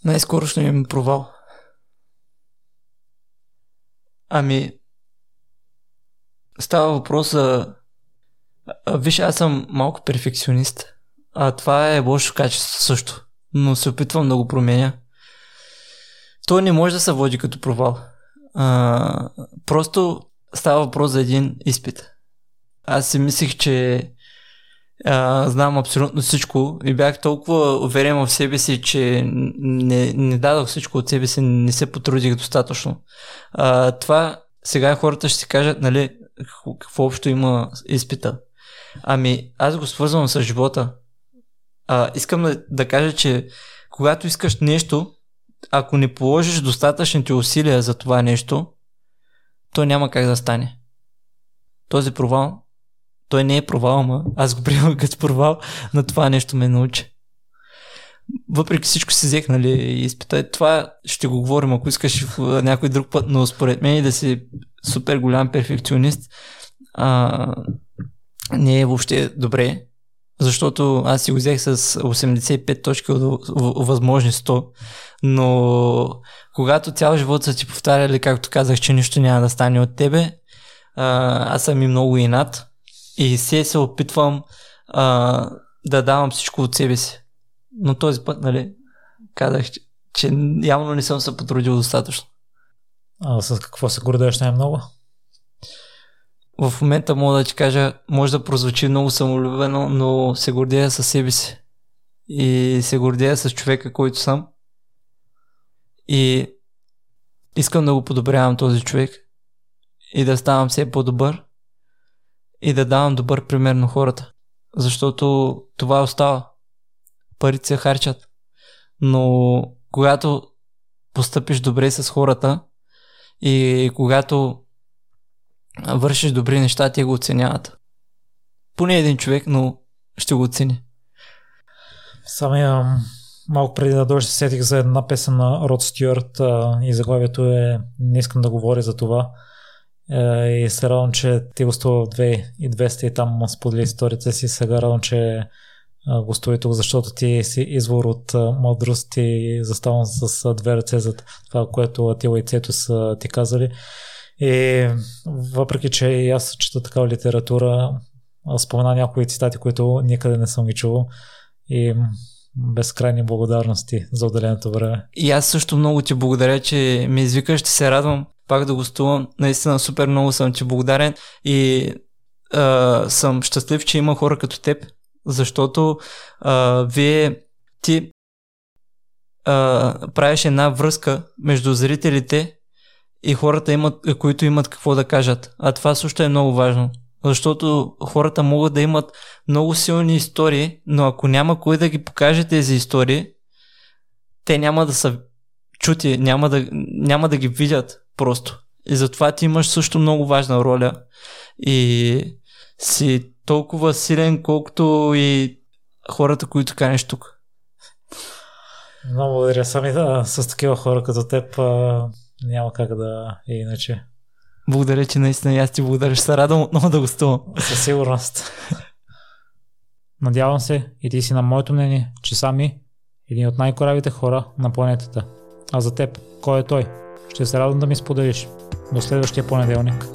B: Най-скорошният ми провал. Ами, става въпрос за... Виж, аз съм малко перфекционист. А това е лошо качество също. Но се опитвам да го променя. То не може да се води като провал. А, просто става въпрос за един изпит. Аз си мислих, че а, знам абсолютно всичко и бях толкова уверен в себе си, че не, не дадох всичко от себе си, не се потрудих достатъчно. А, това сега хората ще си кажат, нали, какво общо има изпита. Ами, аз го свързвам с живота. А, искам да, да кажа, че когато искаш нещо, ако не положиш достатъчните усилия за това нещо, то няма как да стане. Този провал, той не е провал, ама аз го приемам като провал, на това нещо ме научи. Въпреки всичко си взех, нали, изпита. Това ще го говорим, ако искаш в някой друг път, но според мен да си супер голям перфекционист а, не е въобще добре, защото аз си го взех с 85 точки от възможни 100, но когато цял живот са ти повтаряли, както казах, че нищо няма да стане от тебе, аз съм и много инат и се се опитвам а, да давам всичко от себе си. Но този път, нали, казах, че, че явно не съм се потрудил достатъчно.
A: А с какво се гордееш най-много?
B: В момента мога да ти кажа, може да прозвучи много самолюбено, но се гордея със себе си. И се гордея с човека, който съм. И искам да го подобрявам този човек. И да ставам все по-добър. И да давам добър пример на хората. Защото това остава. Парите се харчат. Но когато постъпиш добре с хората и когато вършиш добри неща, те го оценяват. Поне един човек, но ще го оцени.
A: Самия малко преди да дойде се сетих за една песен на Род Стюарт и заглавието е Не искам да говоря за това. Е, и се радвам, че ти гостува в 2200 и там сподели историята си. Сега радвам, че гостува тук, защото ти си извор от мъдрост и заставам с две ръце за това, което Атила и Цето са ти казали. И въпреки, че и аз чета такава литература, спомена някои цитати, които никъде не съм ги чувал. и безкрайни благодарности за отделеното време.
B: И аз също много ти благодаря, че ме извикаш, ще се радвам пак да гостувам. Наистина супер много съм ти благодарен и а, съм щастлив, че има хора като теб, защото а, вие ти а, правиш една връзка между зрителите и хората, имат, които имат какво да кажат. А това също е много важно. Защото хората могат да имат много силни истории, но ако няма кой да ги покаже тези истории, те няма да са чути, няма да, няма да ги видят просто. И затова ти имаш също много важна роля. И си толкова силен, колкото и хората, които канеш тук.
A: Много благодаря. Сами да, с такива хора като теб а, няма как да е иначе.
B: Благодаря, че наистина аз ти благодаря. Ще се радвам отново да гостувам.
A: Със сигурност. Надявам се и ти си на моето мнение, че сами един от най-коравите хора на планетата. А за теб, кой е той? Ще се радвам да ми споделиш. До следващия понеделник.